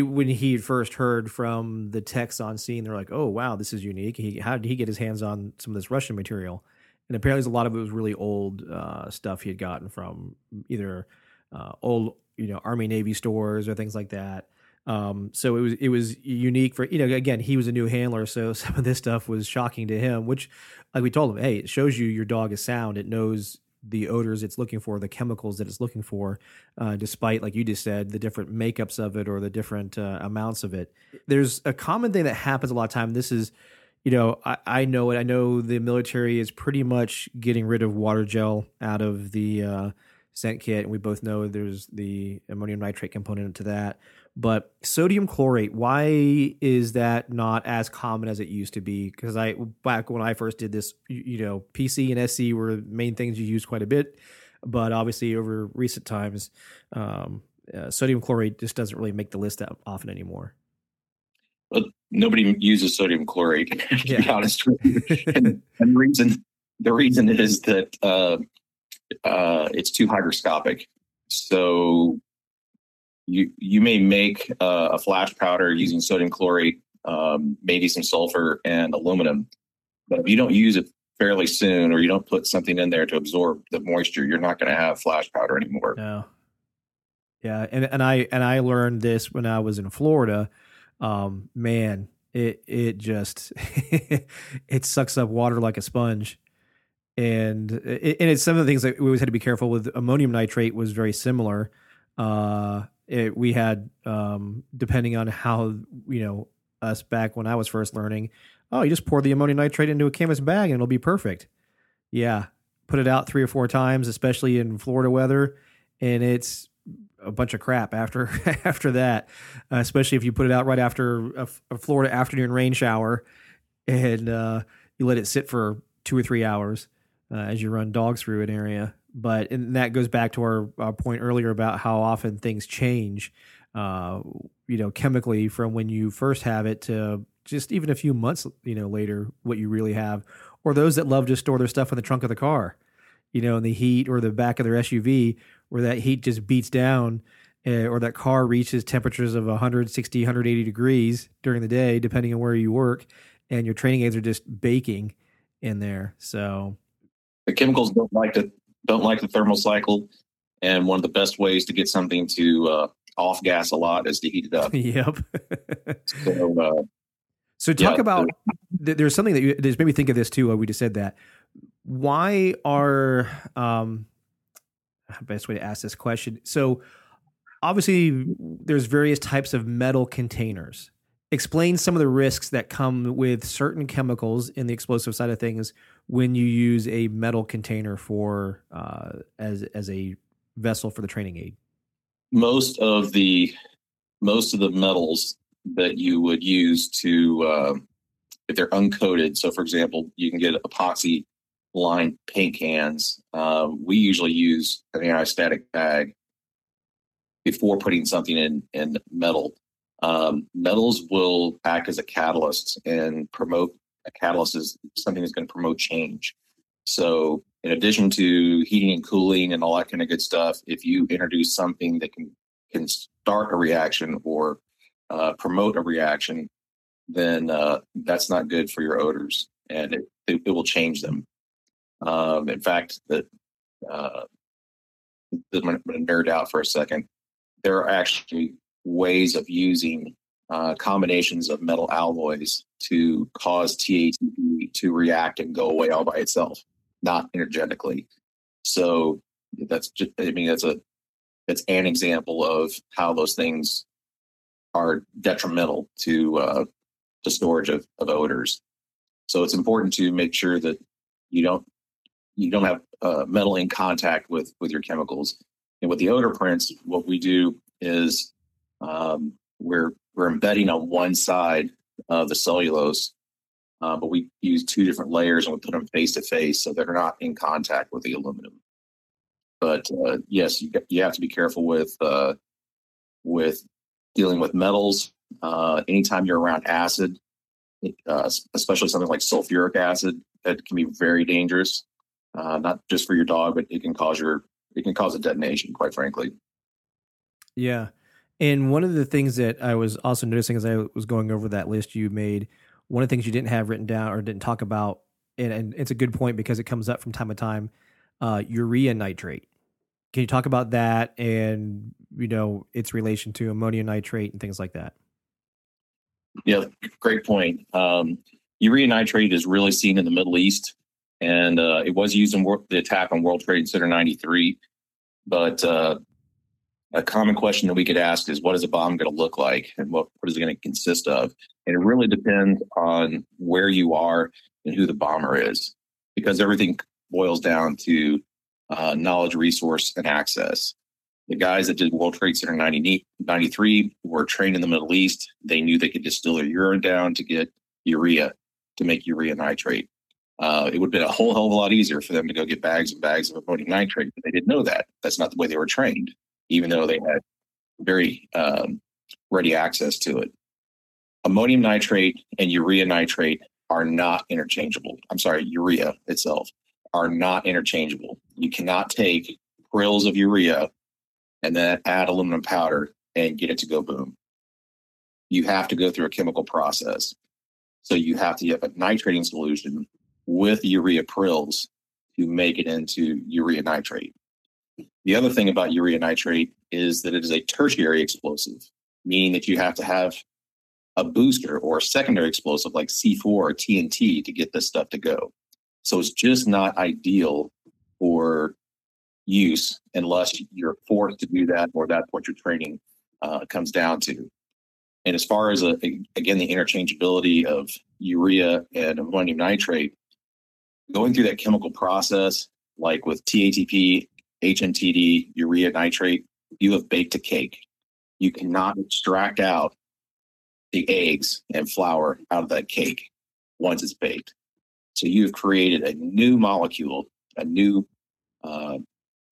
when he first heard from the techs on scene, they're like, "Oh wow, this is unique." He how did he get his hands on some of this Russian material? And apparently, a lot of it was really old uh, stuff he had gotten from either uh, old, you know, Army Navy stores or things like that. Um, so it was it was unique for you know again he was a new handler, so *laughs* some of this stuff was shocking to him. Which, like we told him, hey, it shows you your dog is sound. It knows the odors it's looking for, the chemicals that it's looking for, uh, despite, like you just said, the different makeups of it or the different uh, amounts of it. There's a common thing that happens a lot of time. This is, you know, I, I, know it. I know the military is pretty much getting rid of water gel out of the uh, scent kit, and we both know there's the ammonium nitrate component to that. But sodium chlorate, why is that not as common as it used to be? Because I back when I first did this, you, you know, PC and SC were main things you used quite a bit, but obviously over recent times, um, uh, sodium chlorate just doesn't really make the list that often anymore. But nobody uses sodium chlorate, *laughs* to Yeah. be honest with you. and, and the reason the reason is that uh, uh, it's too hygroscopic. So you you may make uh, a flash powder using sodium chlorate, um, maybe some sulfur and aluminum, but if you don't use it fairly soon, or you don't put something in there to absorb the moisture, you're not going to have flash powder anymore. No. Yeah, and and I and I learned this when I was in Florida. Um, man, it it just *laughs* it sucks up water like a sponge, and it, and it's some of the things that we always had to be careful with. Ammonium nitrate was very similar. Uh, it, we had um, depending on how you know us back when I was first learning. Oh, you just pour the ammonium nitrate into a canvas bag and it'll be perfect. Yeah, put it out three or four times, especially in Florida weather, and it's a bunch of crap after *laughs* after that. Uh, especially if you put it out right after a, a Florida afternoon rain shower, and uh, you let it sit for two or three hours uh, as you run dogs through an area. But and that goes back to our, our point earlier about how often things change. Uh, you know, chemically from when you first have it to just even a few months, you know, later, what you really have, or those that love to store their stuff in the trunk of the car, you know, in the heat or the back of their SUV, where that heat just beats down, uh, or that car reaches temperatures of 160, 180 degrees during the day, depending on where you work, and your training aids are just baking in there. So, The chemicals don't like to don't like the thermal cycle, and one of the best ways to get something to uh, off gas a lot is to heat it up. *laughs* yep. So, uh, So talk Yeah, about there's something that you, there's made me think of this too. uh, We just said that. Why are um, best way to ask this question? So obviously there's various types of metal containers. Explain some of the risks that come with certain chemicals in the explosive side of things when you use a metal container for uh, as as a vessel for the training aid. most of the most of the metals that you would use to uh, if they're uncoated so for example you can get epoxy lined paint cans um, we usually use an anti-static bag before putting something in in metal um, metals will act as a catalyst and promote a catalyst is something that's going to promote change so in addition to heating and cooling and all that kind of good stuff, if you introduce something that can can start a reaction or uh, promote a reaction, then uh, that's not good for your odors, and it, it, it will change them. Um, in fact, that uh, I'm going to nerd out for a second. There are actually ways of using uh, combinations of metal alloys to cause TATP to react and go away all by itself not energetically. So that's just, I mean, that's a, that's an example of how those things are detrimental to, uh, to storage of, of odors. So it's important to make sure that you don't, you don't have uh, metal in contact with, with your chemicals. And with the odor prints, what we do is um, we're, we're embedding on one side of the cellulose uh, but we use two different layers and we put them face to face so they're not in contact with the aluminum. But uh, yes, you you have to be careful with uh, with dealing with metals. Uh, anytime you're around acid, uh, especially something like sulfuric acid, that can be very dangerous. Uh, not just for your dog, but it can cause your it can cause a detonation. Quite frankly. Yeah. And one of the things that I was also noticing as I was going over that list you made, one of the things you didn't have written down or didn't talk about, and, and it's a good point because it comes up from time to time, uh, urea nitrate. Can you talk about that and you know its relation to ammonium nitrate and things like that? Yeah, great point. Um, urea nitrate is really seen in the Middle East, and uh, it was used in the attack on World Trade Center '93. But uh, a common question that we could ask is, what is a bomb going to look like, and what, what is it going to consist of? And it really depends on where you are and who the bomber is, because everything boils down to uh, knowledge, resource, and access. The guys that did World Trade Center 90, 93 were trained in the Middle East. They knew they could distill their urine down to get urea, to make urea nitrate. Uh, it would have been a whole hell of a lot easier for them to go get bags and bags of ammonium nitrate, but they didn't know that. That's not the way they were trained, even though they had very um, ready access to it. ammonium nitrate and urea nitrate are not interchangeable. I'm sorry, urea itself are not interchangeable. You cannot take prills of urea and then add aluminum powder and get it to go boom. You have to go through a chemical process. So you have to have a nitrating solution with urea prills to make it into urea nitrate. The other thing about urea nitrate is that it is a tertiary explosive, meaning that you have to have a booster or a secondary explosive like C4 or TNT to get this stuff to go. So it's just not ideal for use unless you're forced to do that or that's what your training uh, comes down to. And as far as, a, uh, again, the interchangeability of urea and ammonium nitrate, going through that chemical process, like with TATP, HMTD, urea nitrate, you have baked a cake. You cannot extract out the eggs and flour out of that cake once it's baked. So you've created a new molecule, a new uh,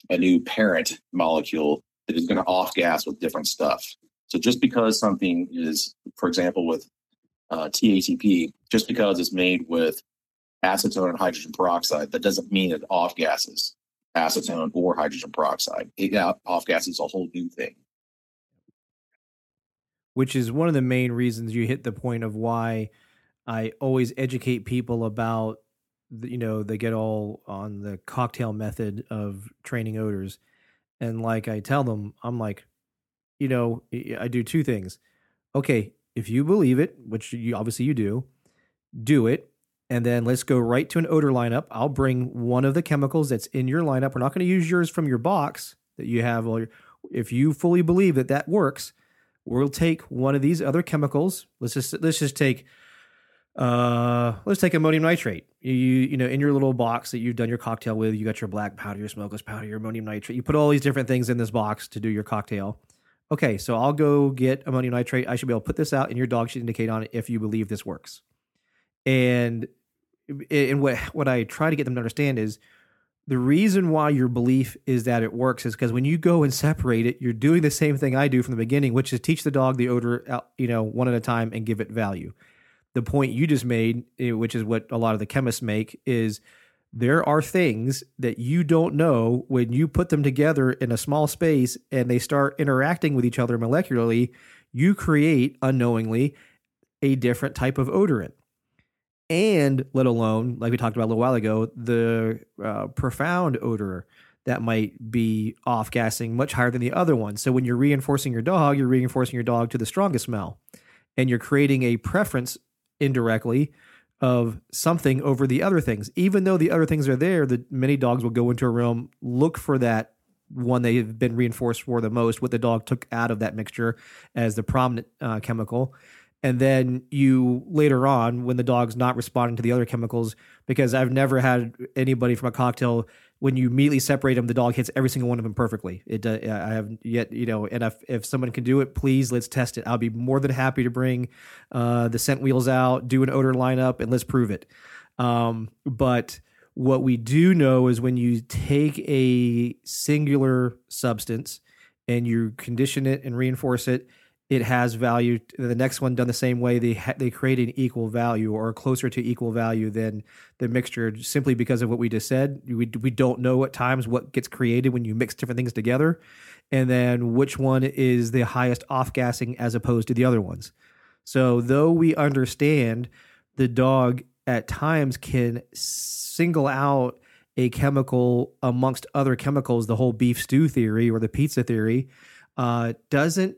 a new parent molecule that is going to off gas with different stuff. So just because something is, for example, with uh, TATP, just because it's made with acetone and hydrogen peroxide, that doesn't mean it off gases acetone or hydrogen peroxide. Off gases a whole new thing. Which is one of the main reasons you hit the point of why I always educate people about, you know, they get all on the cocktail method of training odors. And like I tell them, I'm like, you know, I do two things. Okay, if you believe it, which you obviously you do, do it. And then let's go right to an odor lineup. I'll bring one of the chemicals that's in your lineup. We're not going to use yours from your box that you have. All your, if you fully believe that that works, we'll take one of these other chemicals. Let's just let's just take uh let's take ammonium nitrate. You you know in your little box that you've done your cocktail with, you got your black powder, your smokeless powder, your ammonium nitrate. You put all these different things in this box to do your cocktail. Okay, so I'll go get ammonium nitrate. I should be able to put this out, and your dog should indicate on it if you believe this works. And and what what I try to get them to understand is the reason why your belief is that it works is because when you go and separate it, you're doing the same thing I do from the beginning, which is teach the dog the odor, out, you know, one at a time and give it value. The point you just made, eh, which is what a lot of the chemists make, is there are things that you don't know when you put them together in a small space and they start interacting with each other molecularly, you create unknowingly a different type of odorant. And let alone, like we talked about a little while ago, the uh, profound odor that might be off gassing much higher than the other one. So when you're reinforcing your dog, you're reinforcing your dog to the strongest smell. And you're creating a preference indirectly of something over the other things. Even though the other things are there, the many dogs will go into a room, look for that one they've been reinforced for the most, what the dog took out of that mixture as the prominent uh, chemical. And then you later on, when the dog's not responding to the other chemicals, because I've never had anybody from a cocktail when you immediately separate them, the dog hits every single one of them perfectly. It uh, I have yet you know, and if if someone can do it, please let's test it. I'll be more than happy to bring uh, the scent wheels out, do an odor lineup, and let's prove it. Um, but what we do know is when you take a singular substance and you condition it and reinforce it, it has value. The next one done the same way, they ha- they create an equal value or closer to equal value than the mixture, simply because of what we just said. We we don't know at times what gets created when you mix different things together, and then which one is the highest off gassing as opposed to the other ones. So though we understand the dog at times can single out a chemical amongst other chemicals, the whole beef stew theory or the pizza theory, uh, doesn't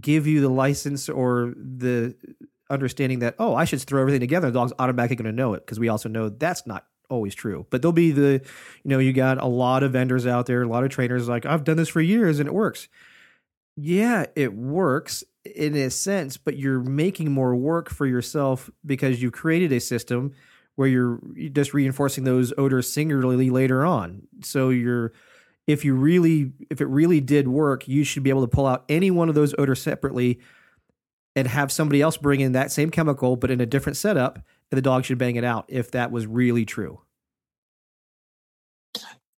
give you the license or the understanding that oh I should throw everything together. The dog's automatically going to know it because we also know that's not always true. But there'll be the you know you got a lot of vendors out there, a lot of trainers like I've done this for years and it works. Yeah, it works in a sense, but you're making more work for yourself because you created a system where you're just reinforcing those odors singularly later on. So you're if you really if it really did work, you should be able to pull out any one of those odors separately and have somebody else bring in that same chemical but in a different setup and the dog should bang it out if that was really true.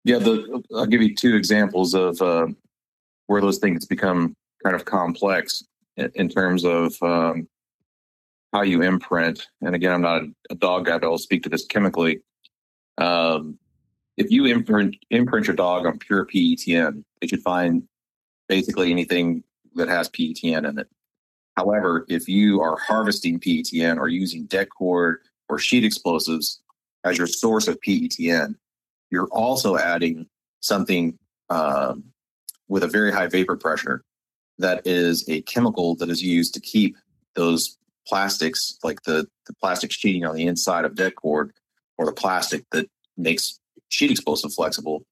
Yeah, the, I'll give you two examples of uh, where those things become kind of complex in, terms of um, how you imprint, and again, I'm not a dog guy, but I'll speak to this chemically. Um, if you imprint imprint your dog on pure PETN, they should find basically anything that has PETN in it. However, if you are harvesting PETN or using det cord or sheet explosives as your source of PETN, you're also adding something um, with a very high vapor pressure that is a chemical that is used to keep those plastics, like the, the plastic sheeting on the inside of det cord or the plastic that makes sheet explosive flexible,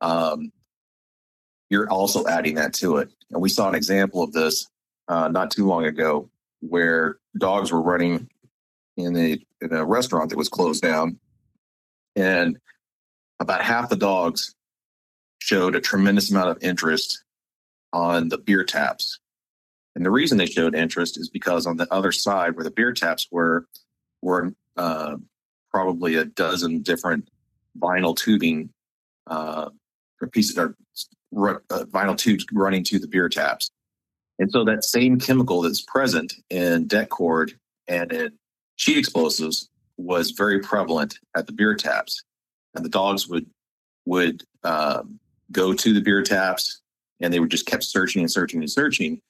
um, you're also adding that to it. And we saw an example of this uh, not too long ago where dogs were running in a, in a restaurant that was closed down. And about half the dogs showed a tremendous amount of interest on the beer taps. And the reason they showed interest is because on the other side, where the beer taps were, were uh, probably a dozen different vinyl tubing uh, or pieces of uh, vinyl tubes running to the beer taps. And so that same chemical that's present in det cord and in sheet explosives was very prevalent at the beer taps. And the dogs would would um, go to the beer taps and they would just kept searching and searching and searching.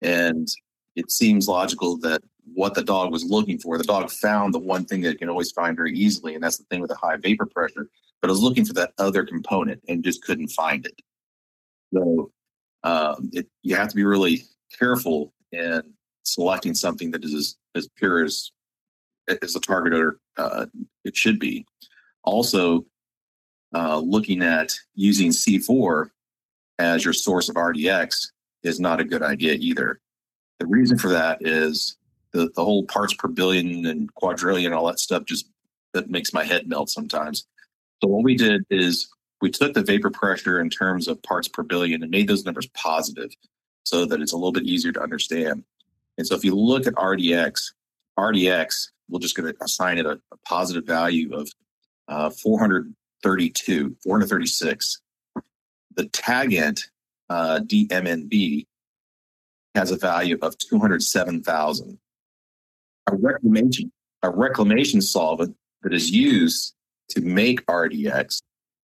And it seems logical that what the dog was looking for, the dog found the one thing that it can always find very easily, and that's the thing with the high vapor pressure. But it was looking for that other component and just couldn't find it. So um, it, you have to be really careful in selecting something that is as, as pure as as a targeter uh, it should be. Also, uh, looking at using C4 as your source of RDX is not a good idea either. The reason for that is the, the whole parts per billion and quadrillion, all that stuff just that makes my head melt sometimes. So what we did is we took the vapor pressure in terms of parts per billion and made those numbers positive so that it's a little bit easier to understand. And so if you look at RDX, RDX, we're just going to assign it a, a positive value of uh, 432, 436. The taggant uh, DMNB has a value of 207,000. A reclamation, a reclamation solvent that is used to make RDX,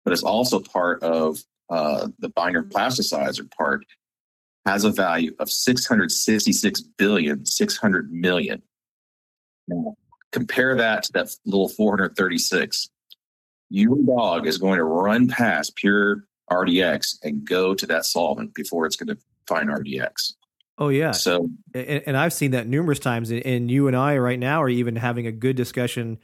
but is also part of uh, the binder plasticizer part, has a value of 666 billion, 600 million. Now, compare that to that little 436. Your dog is going to run past pure RDX and go to that solvent before it's going to find RDX. Oh yeah. So, and, and I've seen that numerous times. And you and I right now are even having a good discussion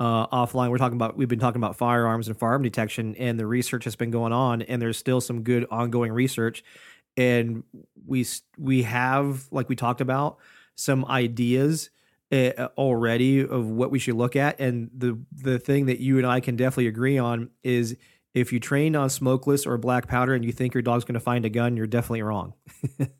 uh, offline. We're talking about we've been talking about firearms and firearm detection, and the research has been going on, and there's still some good ongoing research. And we we have like we talked about some ideas uh, already of what we should look at, and the the thing that you and I can definitely agree on is if you train on smokeless or black powder and you think your dog's going to find a gun, you're definitely wrong. *laughs*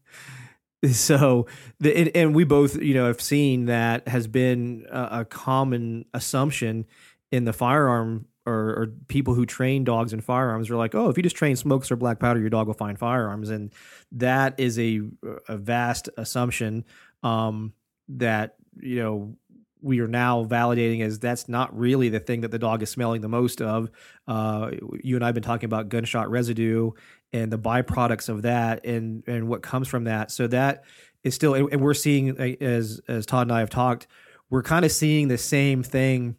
*laughs* so the and, and, we both you know have seen that has been a, a common assumption in the firearm or, or, people who train dogs in firearms are like oh if you just train smokes or black powder your dog will find firearms and that is a a vast assumption um, that you know we are now validating as that's not really the thing that the dog is smelling the most of. Uh, you and I have been talking about gunshot residue and the byproducts of that and and what comes from that. So that is still, and we're seeing as as Todd and I have talked, we're kind of seeing the same thing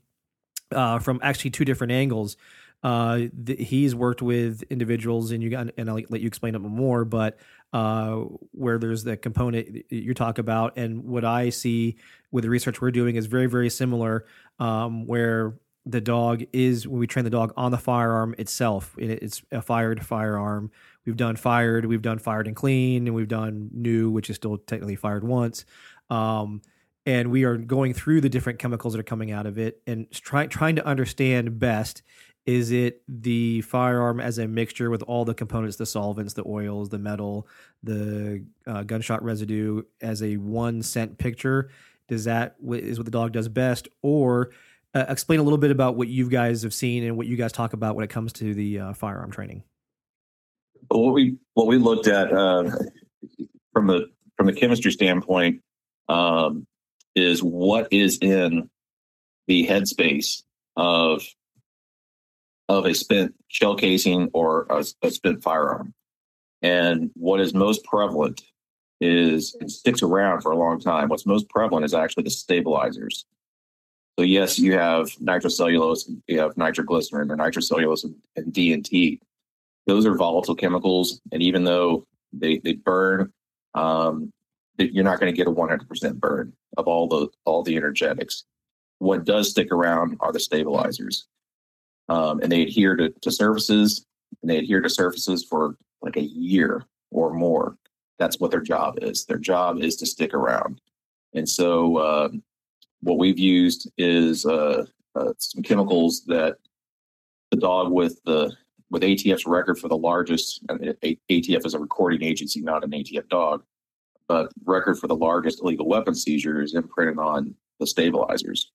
uh, from actually two different angles. Uh, the, he's worked with individuals, and you got, and I'll let you explain it more. But uh, where there's the component you talk about, and what I see with the research we're doing is very, very similar. Um, where the dog is when we train the dog on the firearm itself, it's a fired firearm. We've done fired, we've done fired and clean, and we've done new, which is still technically fired once. Um, and we are going through the different chemicals that are coming out of it and try, trying to understand best is it the firearm as a mixture with all the components, the solvents, the oils, the metal, the uh, gunshot residue as a one scent picture? Does that is what the dog does best? Or uh, explain a little bit about what you guys have seen and what you guys talk about when it comes to the uh, firearm training. What we what we looked at uh, from the from the chemistry standpoint, um, is what is in the headspace of of a spent shell casing or a, a spent firearm. And what is most prevalent is it sticks around for a long time. What's most prevalent is actually the stabilizers. So yes, you have nitrocellulose, you have nitroglycerin or nitrocellulose and, DNT. Those are volatile chemicals, and even though they they burn, um, you're not going to get a 100% burn of all the all the energetics. What does stick around are the stabilizers, um, and they adhere to, to surfaces, and they adhere to surfaces for like a year or more. That's what their job is. Their job is to stick around, and so uh, what we've used is uh, uh, some chemicals that the dog with the with ATF's record for the largest. ATF is a recording agency, not an ATF dog, but record for the largest illegal weapon seizure is imprinted on the stabilizers.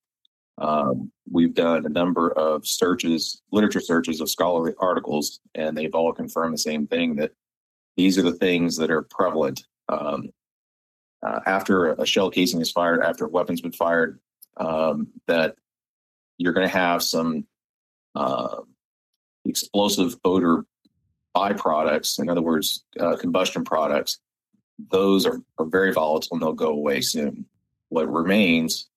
Um, we've done a number of searches, literature searches of scholarly articles, and they've all confirmed the same thing that these are the things that are prevalent um, uh, after a shell casing is fired, after a weapon's been fired, um, that you're going to have some uh, explosive odor byproducts. In other words, uh, combustion products. Those are, are very volatile and they'll go away soon. What remains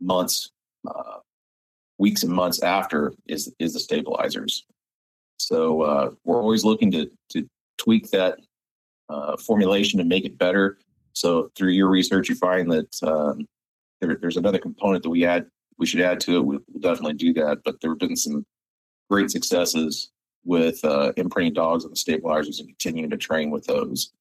months, uh, weeks, and months after is is the stabilizers. So uh, we're always looking to to tweak that uh, formulation to make it better. So through your research, you find that um, there, there's another component that we add, we should add to it. We'll, definitely do that. But there have been some great successes with uh, imprinting dogs on the stabilizers and continuing to train with those.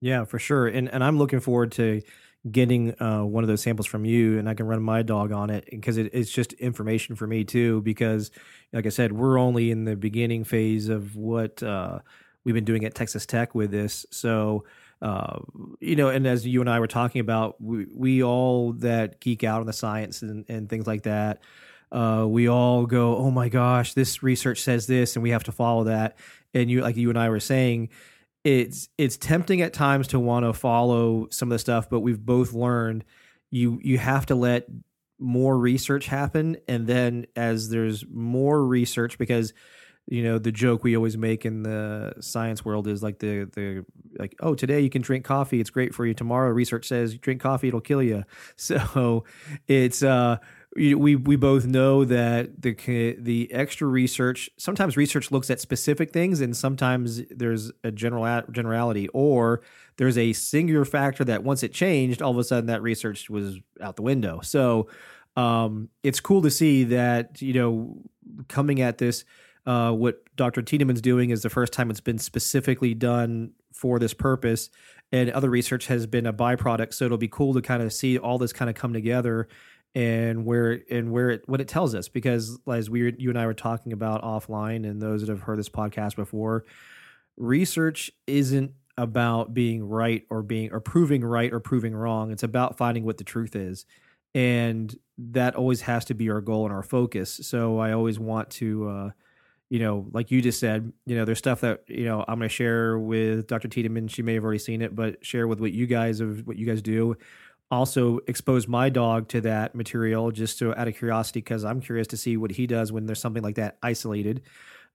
Yeah, for sure. And and I'm looking forward to getting uh, one of those samples from you, and I can run my dog on it because it, it's just information for me too. Because, like I said, we're only in the beginning phase of what uh, we've been doing at Texas Tech with this. So uh, you know, and as you and I were talking about, we, we all that geek out on the science and, and things like that, uh, we all go, oh my gosh, this research says this, and we have to follow that. And you, like you and I were saying, it's it's tempting at times to want to follow some of the stuff, but we've both learned you you have to let more research happen, and then as there's more research, because you know the joke we always make in the science world is like the the like oh today you can drink coffee. It's great for you. Tomorrow research says drink coffee it'll kill you *laughs* so it's uh we we both know that the the extra research sometimes research looks at specific things and sometimes there's a general generality or there's a singular factor that once it changed all of a sudden that research was out the window. So um, it's cool to see that you know coming at this uh, what Dr. Tiedemann's doing is the first time it's been specifically done for this purpose, and other research has been a byproduct. So it'll be cool to kind of see all this kind of come together and where and where it what it tells us because as we you and I were talking about offline and those that have heard this podcast before research isn't about being right or being or proving right or proving wrong it's about finding what the truth is and that always has to be our goal and our focus so I always want to uh, you know, like you just said, you know, there's stuff that, you know, I'm going to share with Dr. Tiedemann. She may have already seen it, but share with what you guys of what you guys do. Also expose my dog to that material just to out of curiosity because I'm curious to see what he does when there's something like that isolated.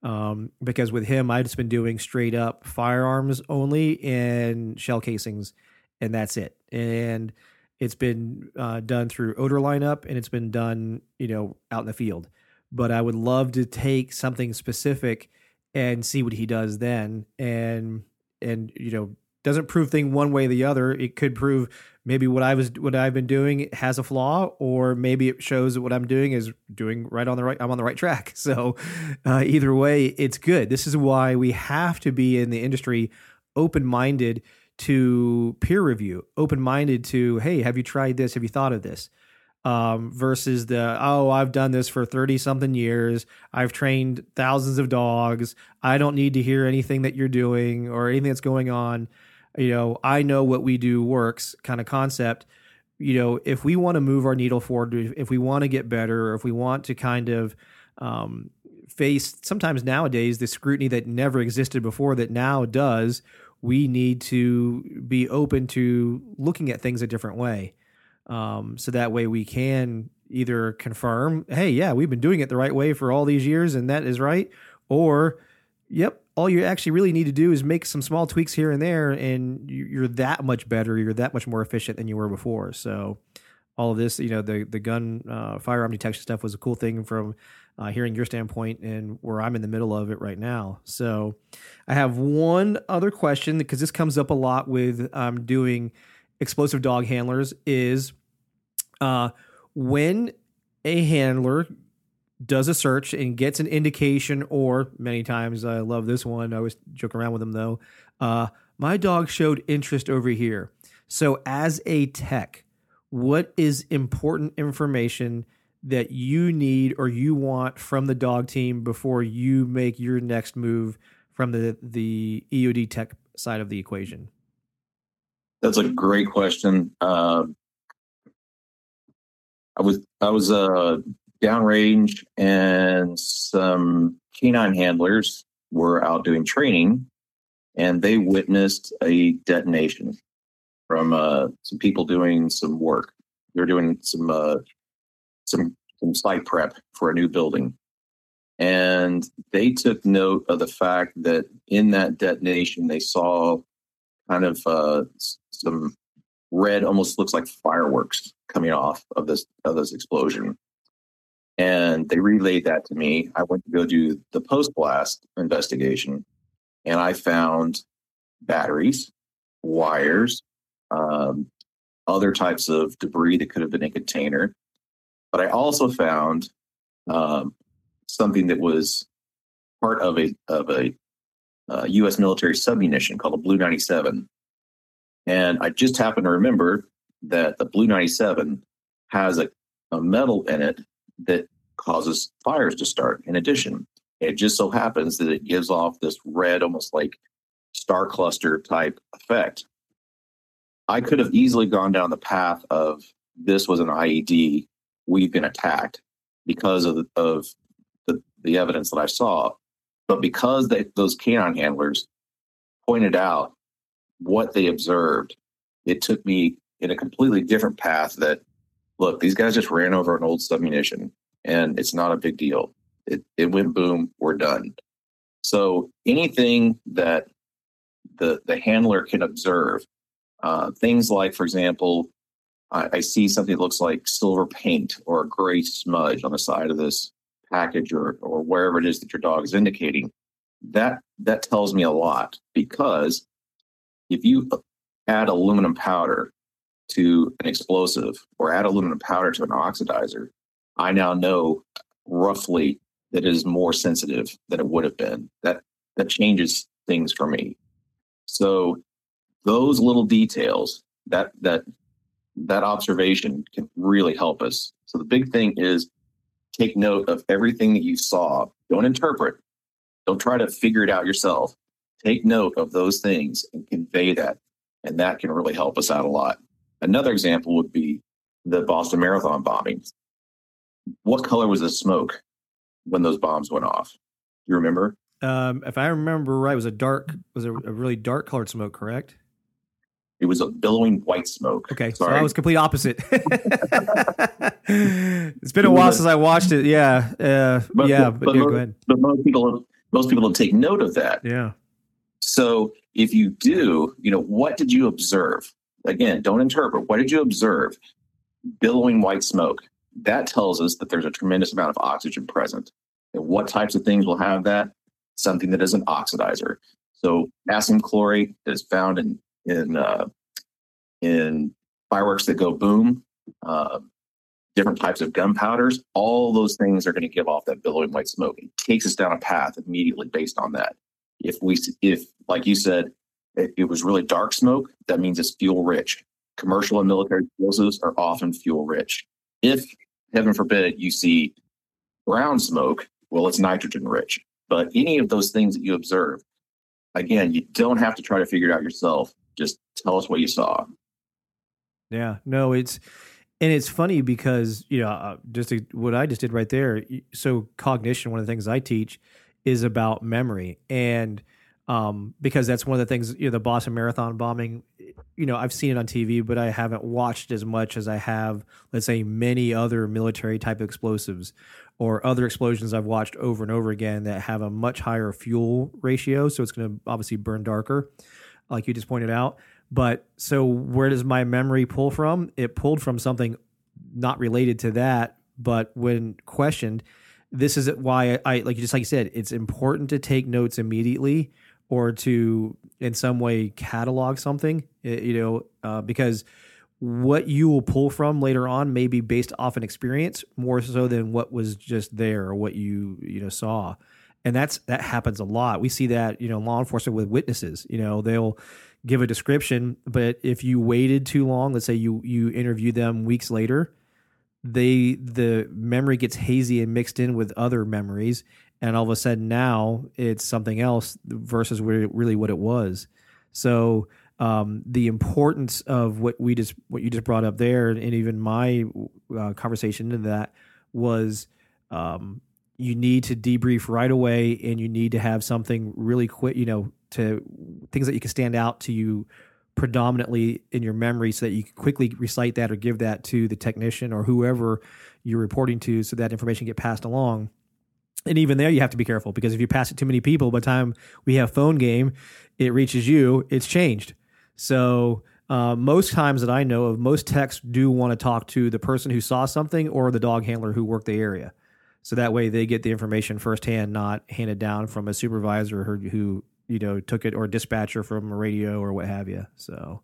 Um, because with him, I've just been doing straight up firearms only and shell casings, and that's it. And it's been uh, done through odor lineup, and it's been done, you know, out in the field but I would love to take something specific and see what he does then. And and you know doesn't prove thing one way or the other. It could prove maybe what I was what I've been doing has a flaw, or maybe it shows that what I'm doing is doing right on the right. I'm on the right track. *laughs* So uh, either way, it's good. This is why we have to be in the industry open minded to peer review, open minded to hey, have you tried this? Have you thought of this? Um, versus the oh I've done this for thirty something years. I've trained thousands of dogs. I don't need to hear anything that you're doing or anything that's going on. You know, I know what we do works kind of concept. You know, if we want to move our needle forward, if we want to get better, or if we want to kind of um, face sometimes nowadays the scrutiny that never existed before that now does, we need to be open to looking at things a different way Um, so that way we can either confirm, hey, yeah, we've been doing it the right way for all these years and that is right, or, yep, all you actually really need to do is make some small tweaks here and there, and you're that much better, you're that much more efficient than you were before. So, all of this, you know, the the gun uh, firearm detection stuff was a cool thing from uh, hearing your standpoint and where I'm in the middle of it right now. So, I have one other question because this comes up a lot with um, doing explosive dog handlers is uh, when a handler does a search and gets an indication, or many times I love this one. I always joke around with them though. Uh, my dog showed interest over here. So, as a tech, what is important information that you need or you want from the dog team before you make your next move from the the EOD tech side of the equation? That's a great question. Uh, I was I was uh, downrange, and some canine handlers were out doing training, and they witnessed a detonation from uh, some people doing some work. They're doing some uh, some some site prep for a new building, and they took note of the fact that in that detonation they saw kind of uh, some red, almost looks like fireworks coming off of this of this explosion. And they relayed that to me. I went to go do the post blast investigation, and I found batteries, wires, um, other types of debris that could have been a container. But I also found um, something that was part of a of a uh, U.S. military submunition called a BLU-97. And I just happen to remember that the BLU-97 has a, a metal in it that causes fires to start. In addition, it just so happens that it gives off this red, almost like star cluster type effect. I could have easily gone down the path of this was an IED, we've been attacked because of, of the, the evidence that I saw. But because they, those canine handlers pointed out what they observed, it took me in a completely different path that, look, these guys just ran over an old submunition and it's not a big deal. It, it went boom, we're done. So anything that the, the handler can observe, uh, things like, for example, I, I see something that looks like silver paint or a gray smudge on the side of this package or, or wherever it is that your dog is indicating, that that tells me a lot because if you add aluminum powder to an explosive or add aluminum powder to an oxidizer, I now know roughly that it is more sensitive than it would have been. That that changes things for me. So those little details, that that that observation can really help us. So the big thing is take note of everything that you saw. Don't interpret. Don't try to figure it out yourself. Take note of those things and convey that. And that can really help us out a lot. Another example would be the Boston Marathon bombings. What color was the smoke when those bombs went off? Do you remember? Um, if I remember right, it was a dark, was a, a really dark colored smoke, correct? It was a billowing white smoke. Okay, Sorry. so I was complete opposite. *laughs* it's been a while since I watched it. Yeah, uh, but, yeah, but, but yeah, most, go ahead. But most people, most people don't take note of that. Yeah. So if you do, you know, what did you observe? Again, don't interpret. What did you observe? Billowing white smoke. That tells us that there's a tremendous amount of oxygen present. And what types of things will have that? Something that is an oxidizer. So potassium chlorate is found in in uh, in fireworks that go boom, uh, different types of gunpowders. All those things are going to give off that billowing white smoke. It takes us down a path immediately based on that. If we, if like you said, it, it was really dark smoke, that means it's fuel rich. Commercial and military explosives are often fuel rich. If heaven forbid you see brown smoke, well, it's nitrogen rich. But any of those things that you observe, again, you don't have to try to figure it out yourself just tell us what you saw. Yeah, no, it's and it's funny because you know uh, just what I just did right there. So cognition, one of the things I teach is about memory, and um, because that's one of the things you know the Boston Marathon bombing. you know I've seen it on TV, but I haven't watched as much as I have, let's say, many other military type explosives or other explosions I've watched over and over again that have a much higher fuel ratio, so it's going to obviously burn darker, like you just pointed out. But so where does my memory pull from? It pulled from something not related to that, but when questioned, this is why I, like just like you said, it's important to take notes immediately or to in some way catalog something, you know, uh, because what you will pull from later on may be based off an experience more so than what was just there or what you you know saw. And that's that happens a lot. We see that you know law enforcement with witnesses you know they'll give a description but if you waited too long let's say you you interview them weeks later they the memory gets hazy and mixed in with other memories and all of a sudden now it's something else versus really what it was. So um, the importance of what we just what you just brought up there and even my uh, conversation into that was um, you need to debrief right away and you need to have something really quick you know to things that you can stand out to you predominantly in your memory so that you can quickly recite that or give that to the technician or whoever you're reporting to so that information get passed along. And even there you have to be careful because if you pass it to many people by the time we have phone game it reaches you it's changed. So uh, most times that i know of most techs do want to talk to the person who saw something or the dog handler who worked the area. So that way they get the information firsthand not handed down from a supervisor who you know took it or dispatcher from a radio or what have you so.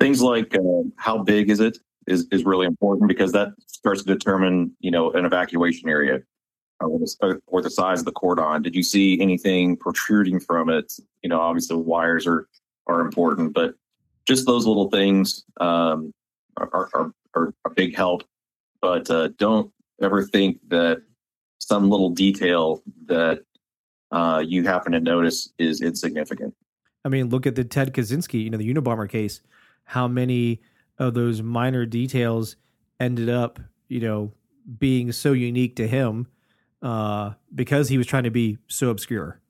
Things like uh, how big is it is, is really important because that starts to determine you know an evacuation area or the, or the size of the cordon. Did you see anything protruding from it? You know obviously wires are are important but just those little things um, are, are, are a big help. But uh, don't ever think that some little detail that uh, you happen to notice is insignificant. I mean, look at the Ted Kaczynski, you know, the Unabomber case. How many of those minor details ended up, you know, being so unique to him uh, because he was trying to be so obscure.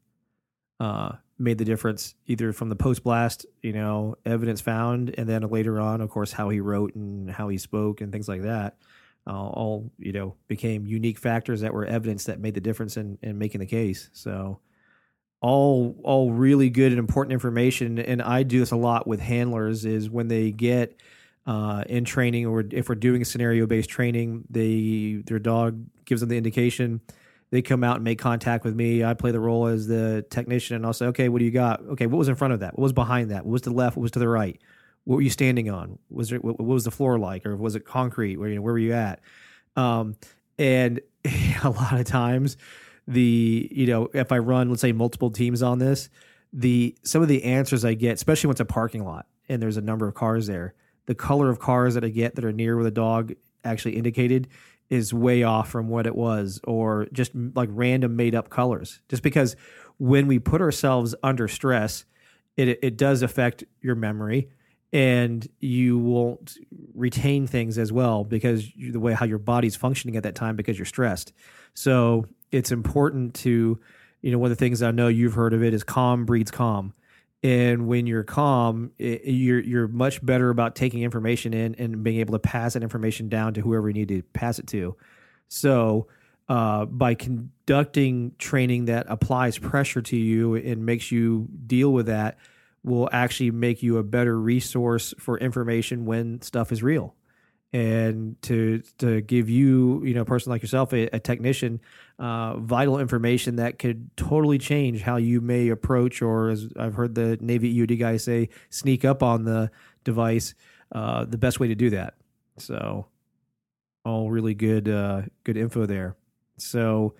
Uh, made the difference either from the post blast, you know, evidence found, and then later on, of course, how he wrote and how he spoke and things like that. Uh, all you know became unique factors that were evidence that made the difference in, in making the case. So all all really good and important information. And I do this a lot with handlers is when they get uh, in training or if we're doing scenario based training, they their dog gives them the indication. They come out and make contact with me. I play the role as the technician, and I'll say, "Okay, what do you got? Okay, what was in front of that? What was behind that? What was to the left? What was to the right? What were you standing on? Was there what, was the floor like, or was it concrete? Where you know where were you at? Um, and *laughs* a lot of times, the you know if I run let's say multiple teams on this, the some of the answers I get, especially when it's a parking lot and there's a number of cars there, the color of cars that I get that are near where the dog actually indicated is way off from what it was, or just like random made up colors. Just because when we put ourselves under stress, it it does affect your memory and you won't retain things as well because the way how your body's functioning at that time because you're stressed. So it's important to, you know, one of the things I know you've heard of it is calm breeds calm. And when you're calm, it, you're you're much better about taking information in and being able to pass that information down to whoever you need to pass it to. So uh, by conducting training that applies pressure to you and makes you deal with that, will actually make you a better resource for information when stuff is real. And to to give you you know a person like yourself a, a technician uh, vital information that could totally change how you may approach or as I've heard the Navy EOD guy say sneak up on the device uh, the best way to do that. So all really good uh, good info there. So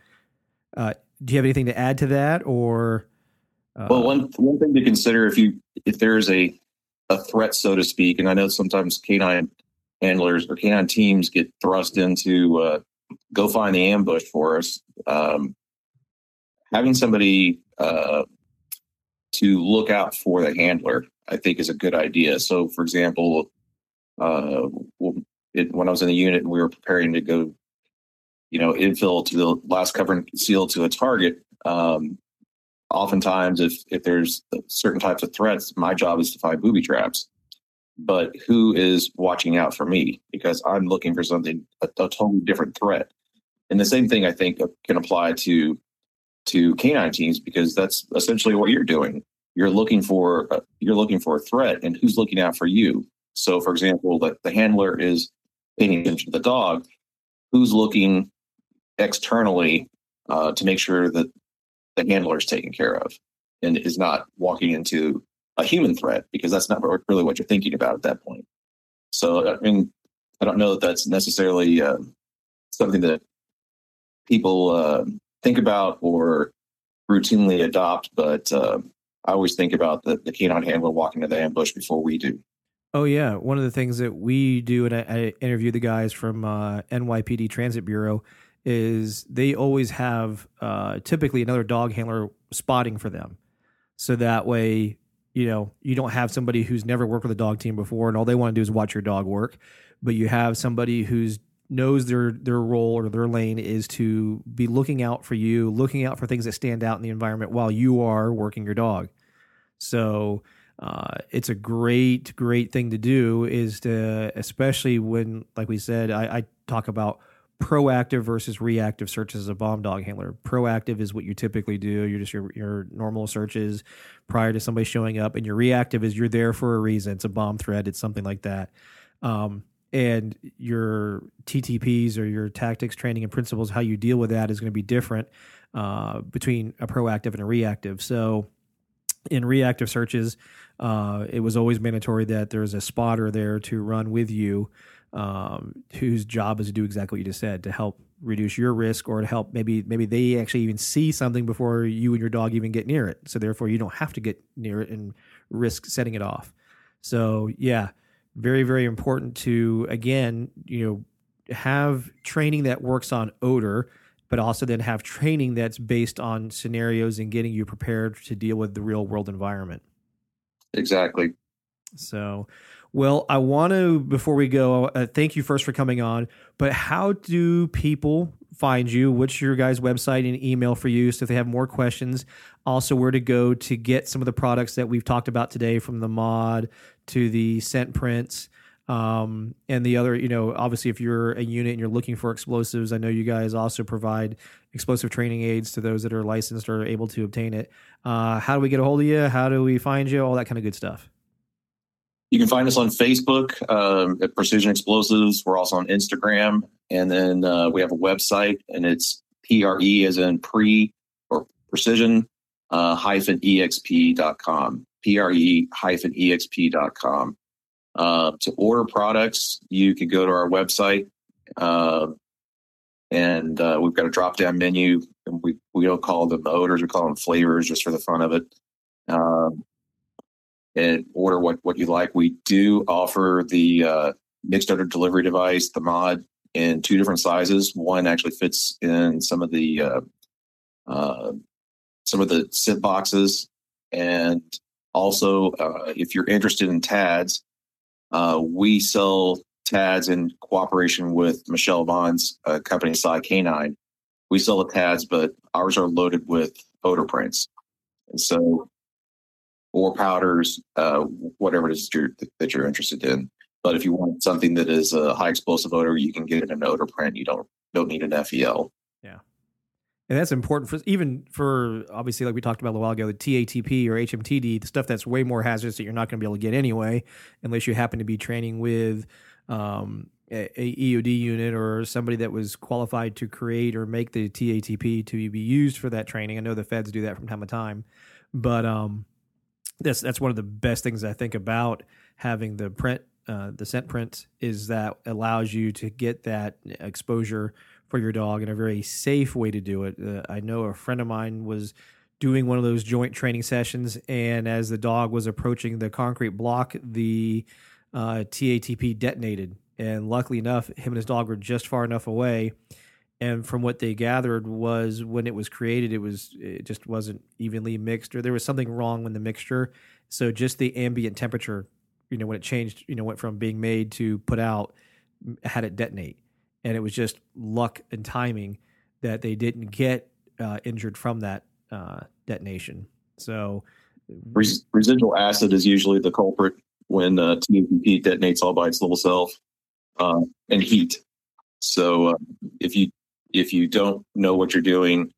uh, do you have anything to add to that or uh, well, one one thing to consider if you if there is a a threat, so to speak, and I know sometimes canine handlers or canine teams get thrust into uh, go find the ambush for us. Um, having somebody uh, to look out for the handler, I think, is a good idea. So, for example, uh, it, when I was in the unit and we were preparing to go, you know, infill to the last cover and conceal to a target, um, oftentimes if if there's certain types of threats my job is to find booby traps but who is watching out for me because I'm looking for something a, a totally different threat. And the same thing I think can apply to to canine teams because that's essentially what you're doing. You're looking for uh, you're looking for a threat, and who's looking out for you. So, for example, the, the handler is paying attention to the dog. Who's looking externally uh, to make sure that the handler is taken care of and is not walking into a human threat because that's not really what you're thinking about at that point. So, I mean, I don't know that that's necessarily uh, something that people uh, think about or routinely adopt, but uh, I always think about the, the canine handler walking to the ambush before we do. Oh yeah, one of the things that we do, and I, I interview the guys from uh, NYPD Transit Bureau, is they always have uh, typically another dog handler spotting for them, so that way you know you don't have somebody who's never worked with a dog team before, and all they want to do is watch your dog work, but you have somebody who's knows their their role or their lane is to be looking out for you, looking out for things that stand out in the environment while you are working your dog. So uh, it's a great great thing to do. Is to especially when, like we said, I, I talk about proactive versus reactive searches as a bomb dog handler. Proactive is what you typically do. You're just your your normal searches prior to somebody showing up, and your reactive is you're there for a reason. It's a bomb threat. It's something like that. Um, and your TTPs or your tactics, training, and principles, how you deal with that is going to be different uh, between a proactive and a reactive. So, in reactive searches, uh, it was always mandatory that there's a spotter there to run with you, um, whose job is to do exactly what you just said to help reduce your risk or to help maybe maybe they actually even see something before you and your dog even get near it. So therefore, you don't have to get near it and risk setting it off. So yeah, very very important to again you know have training that works on odor but also then have training that's based on scenarios and getting you prepared to deal with the real world environment exactly so well i want to before we go uh, thank you first for coming on but how do people find you what's your guys website and email for you so if they have more questions also where to go to get some of the products that we've talked about today from the mod to the scent prints um, and the other, you know, obviously, if you're a unit and you're looking for explosives, I know you guys also provide explosive training aids to those that are licensed or able to obtain it. Uh, how do we get a hold of you? How do we find you? All that kind of good stuff. You can find us on Facebook um, at Precision Explosives. We're also on Instagram, and then uh, we have a website, and it's PRE as in pre or precision uh, hyphen exp.com PRE hyphen exp.com. Uh, to order products, you can go to our website, uh, and uh, we've got a drop-down menu. And we we don't call them odors; we call them flavors, just for the fun of it. Um, and order what what you like. We do offer the uh, mixed odor delivery device, the mod, in two different sizes. One actually fits in some of the uh, uh, some of the sit boxes, and also, uh, if you're interested in TADS, uh, we sell TADS in cooperation with Michelle Vaughn's uh, company, Psy Canine. We sell the TADS, but ours are loaded with odor prints. And so, or powders, uh, whatever it is that you're, that you're interested in. But if you want something that is a high explosive odor, you can get it in an odor print. You don't don't need an FEL. Yeah and that's important for even for obviously like we talked about a while ago the TATP or HMTD the stuff that's way more hazardous that you're not going to be able to get anyway unless you happen to be training with um, a, a, EOD unit or somebody that was qualified to create or make the TATP to be used for that training. I know the feds do that from time to time, but um, that's that's one of the best things I think about having the print uh, the scent print is that allows you to get that exposure for your dog in a very safe way to do it. Uh, I know a friend of mine was doing one of those joint training sessions, and as the dog was approaching the concrete block, the uh, TATP detonated. And luckily enough, him and his dog were just far enough away. And from what they gathered was when it was created, it was it just wasn't evenly mixed, or there was something wrong with the mixture. So just the ambient temperature, you know, when it changed, you know, went from being made to put out, had it detonate and it was just luck and timing that they didn't get uh, injured from that uh, detonation. So Res- residual acid is usually the culprit when uh, TMP detonates all by its little self, uh, and heat. So uh, if you if you don't know what you're doing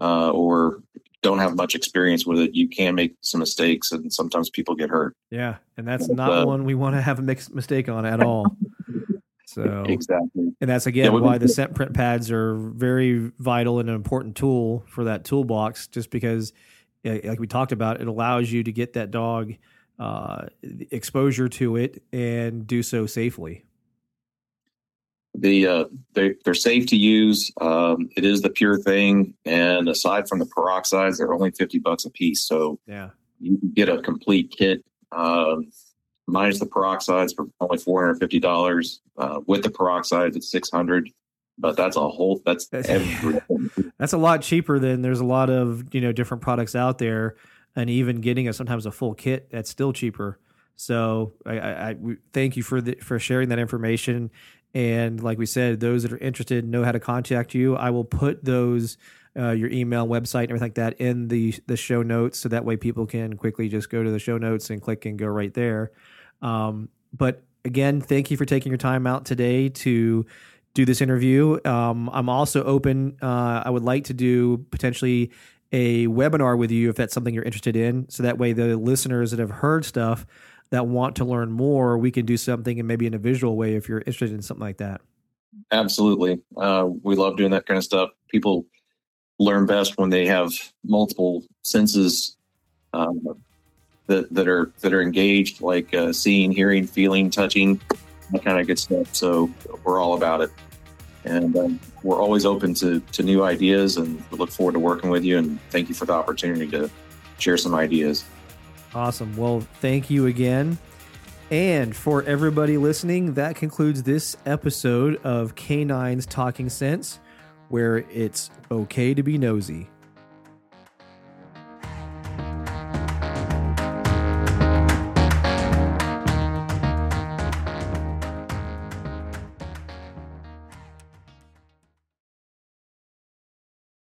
uh, or don't have much experience with it, you can make some mistakes, and sometimes people get hurt. Yeah, and that's not uh, one we want to have a mistake on at all. *laughs* So exactly, and that's again yeah, why the scent print pads are very vital and an important tool for that toolbox. Just because, like we talked about, it allows you to get that dog uh, exposure to it and do so safely. The uh, they, they're safe to use. Um, it is the pure thing, and aside from the peroxides, they're only fifty bucks a piece. So yeah, you can get a complete kit. Um, minus the peroxides for only four hundred fifty dollars. Uh, with the peroxides, it's six hundred. But that's a whole. That's *laughs* everything. that's a lot cheaper than there's a lot of you know different products out there, and even getting a sometimes a full kit that's still cheaper. So I, I, I thank you for the, for sharing that information. And like we said, those that are interested know how to contact you. I will put those uh, your email, website, and everything like that in the the show notes, so that way people can quickly just go to the show notes and click and go right there. Um, but again, thank you for taking your time out today to do this interview. Um, I'm also open. Uh, I would like to do potentially a webinar with you if that's something you're interested in. So that way, the listeners that have heard stuff that want to learn more, we can do something and maybe in a visual way if you're interested in something like that. Absolutely. Uh, we love doing that kind of stuff. People learn best when they have multiple senses um, that that are that are engaged, like uh, seeing, hearing, feeling, touching, that kind of good stuff. So we're all about it, and um, we're always open to to new ideas, and we look forward to working with you. And thank you for the opportunity to share some ideas. Awesome. Well, thank you again. And for everybody listening, that concludes this episode of Canines Talking Sense, where it's okay to be nosy.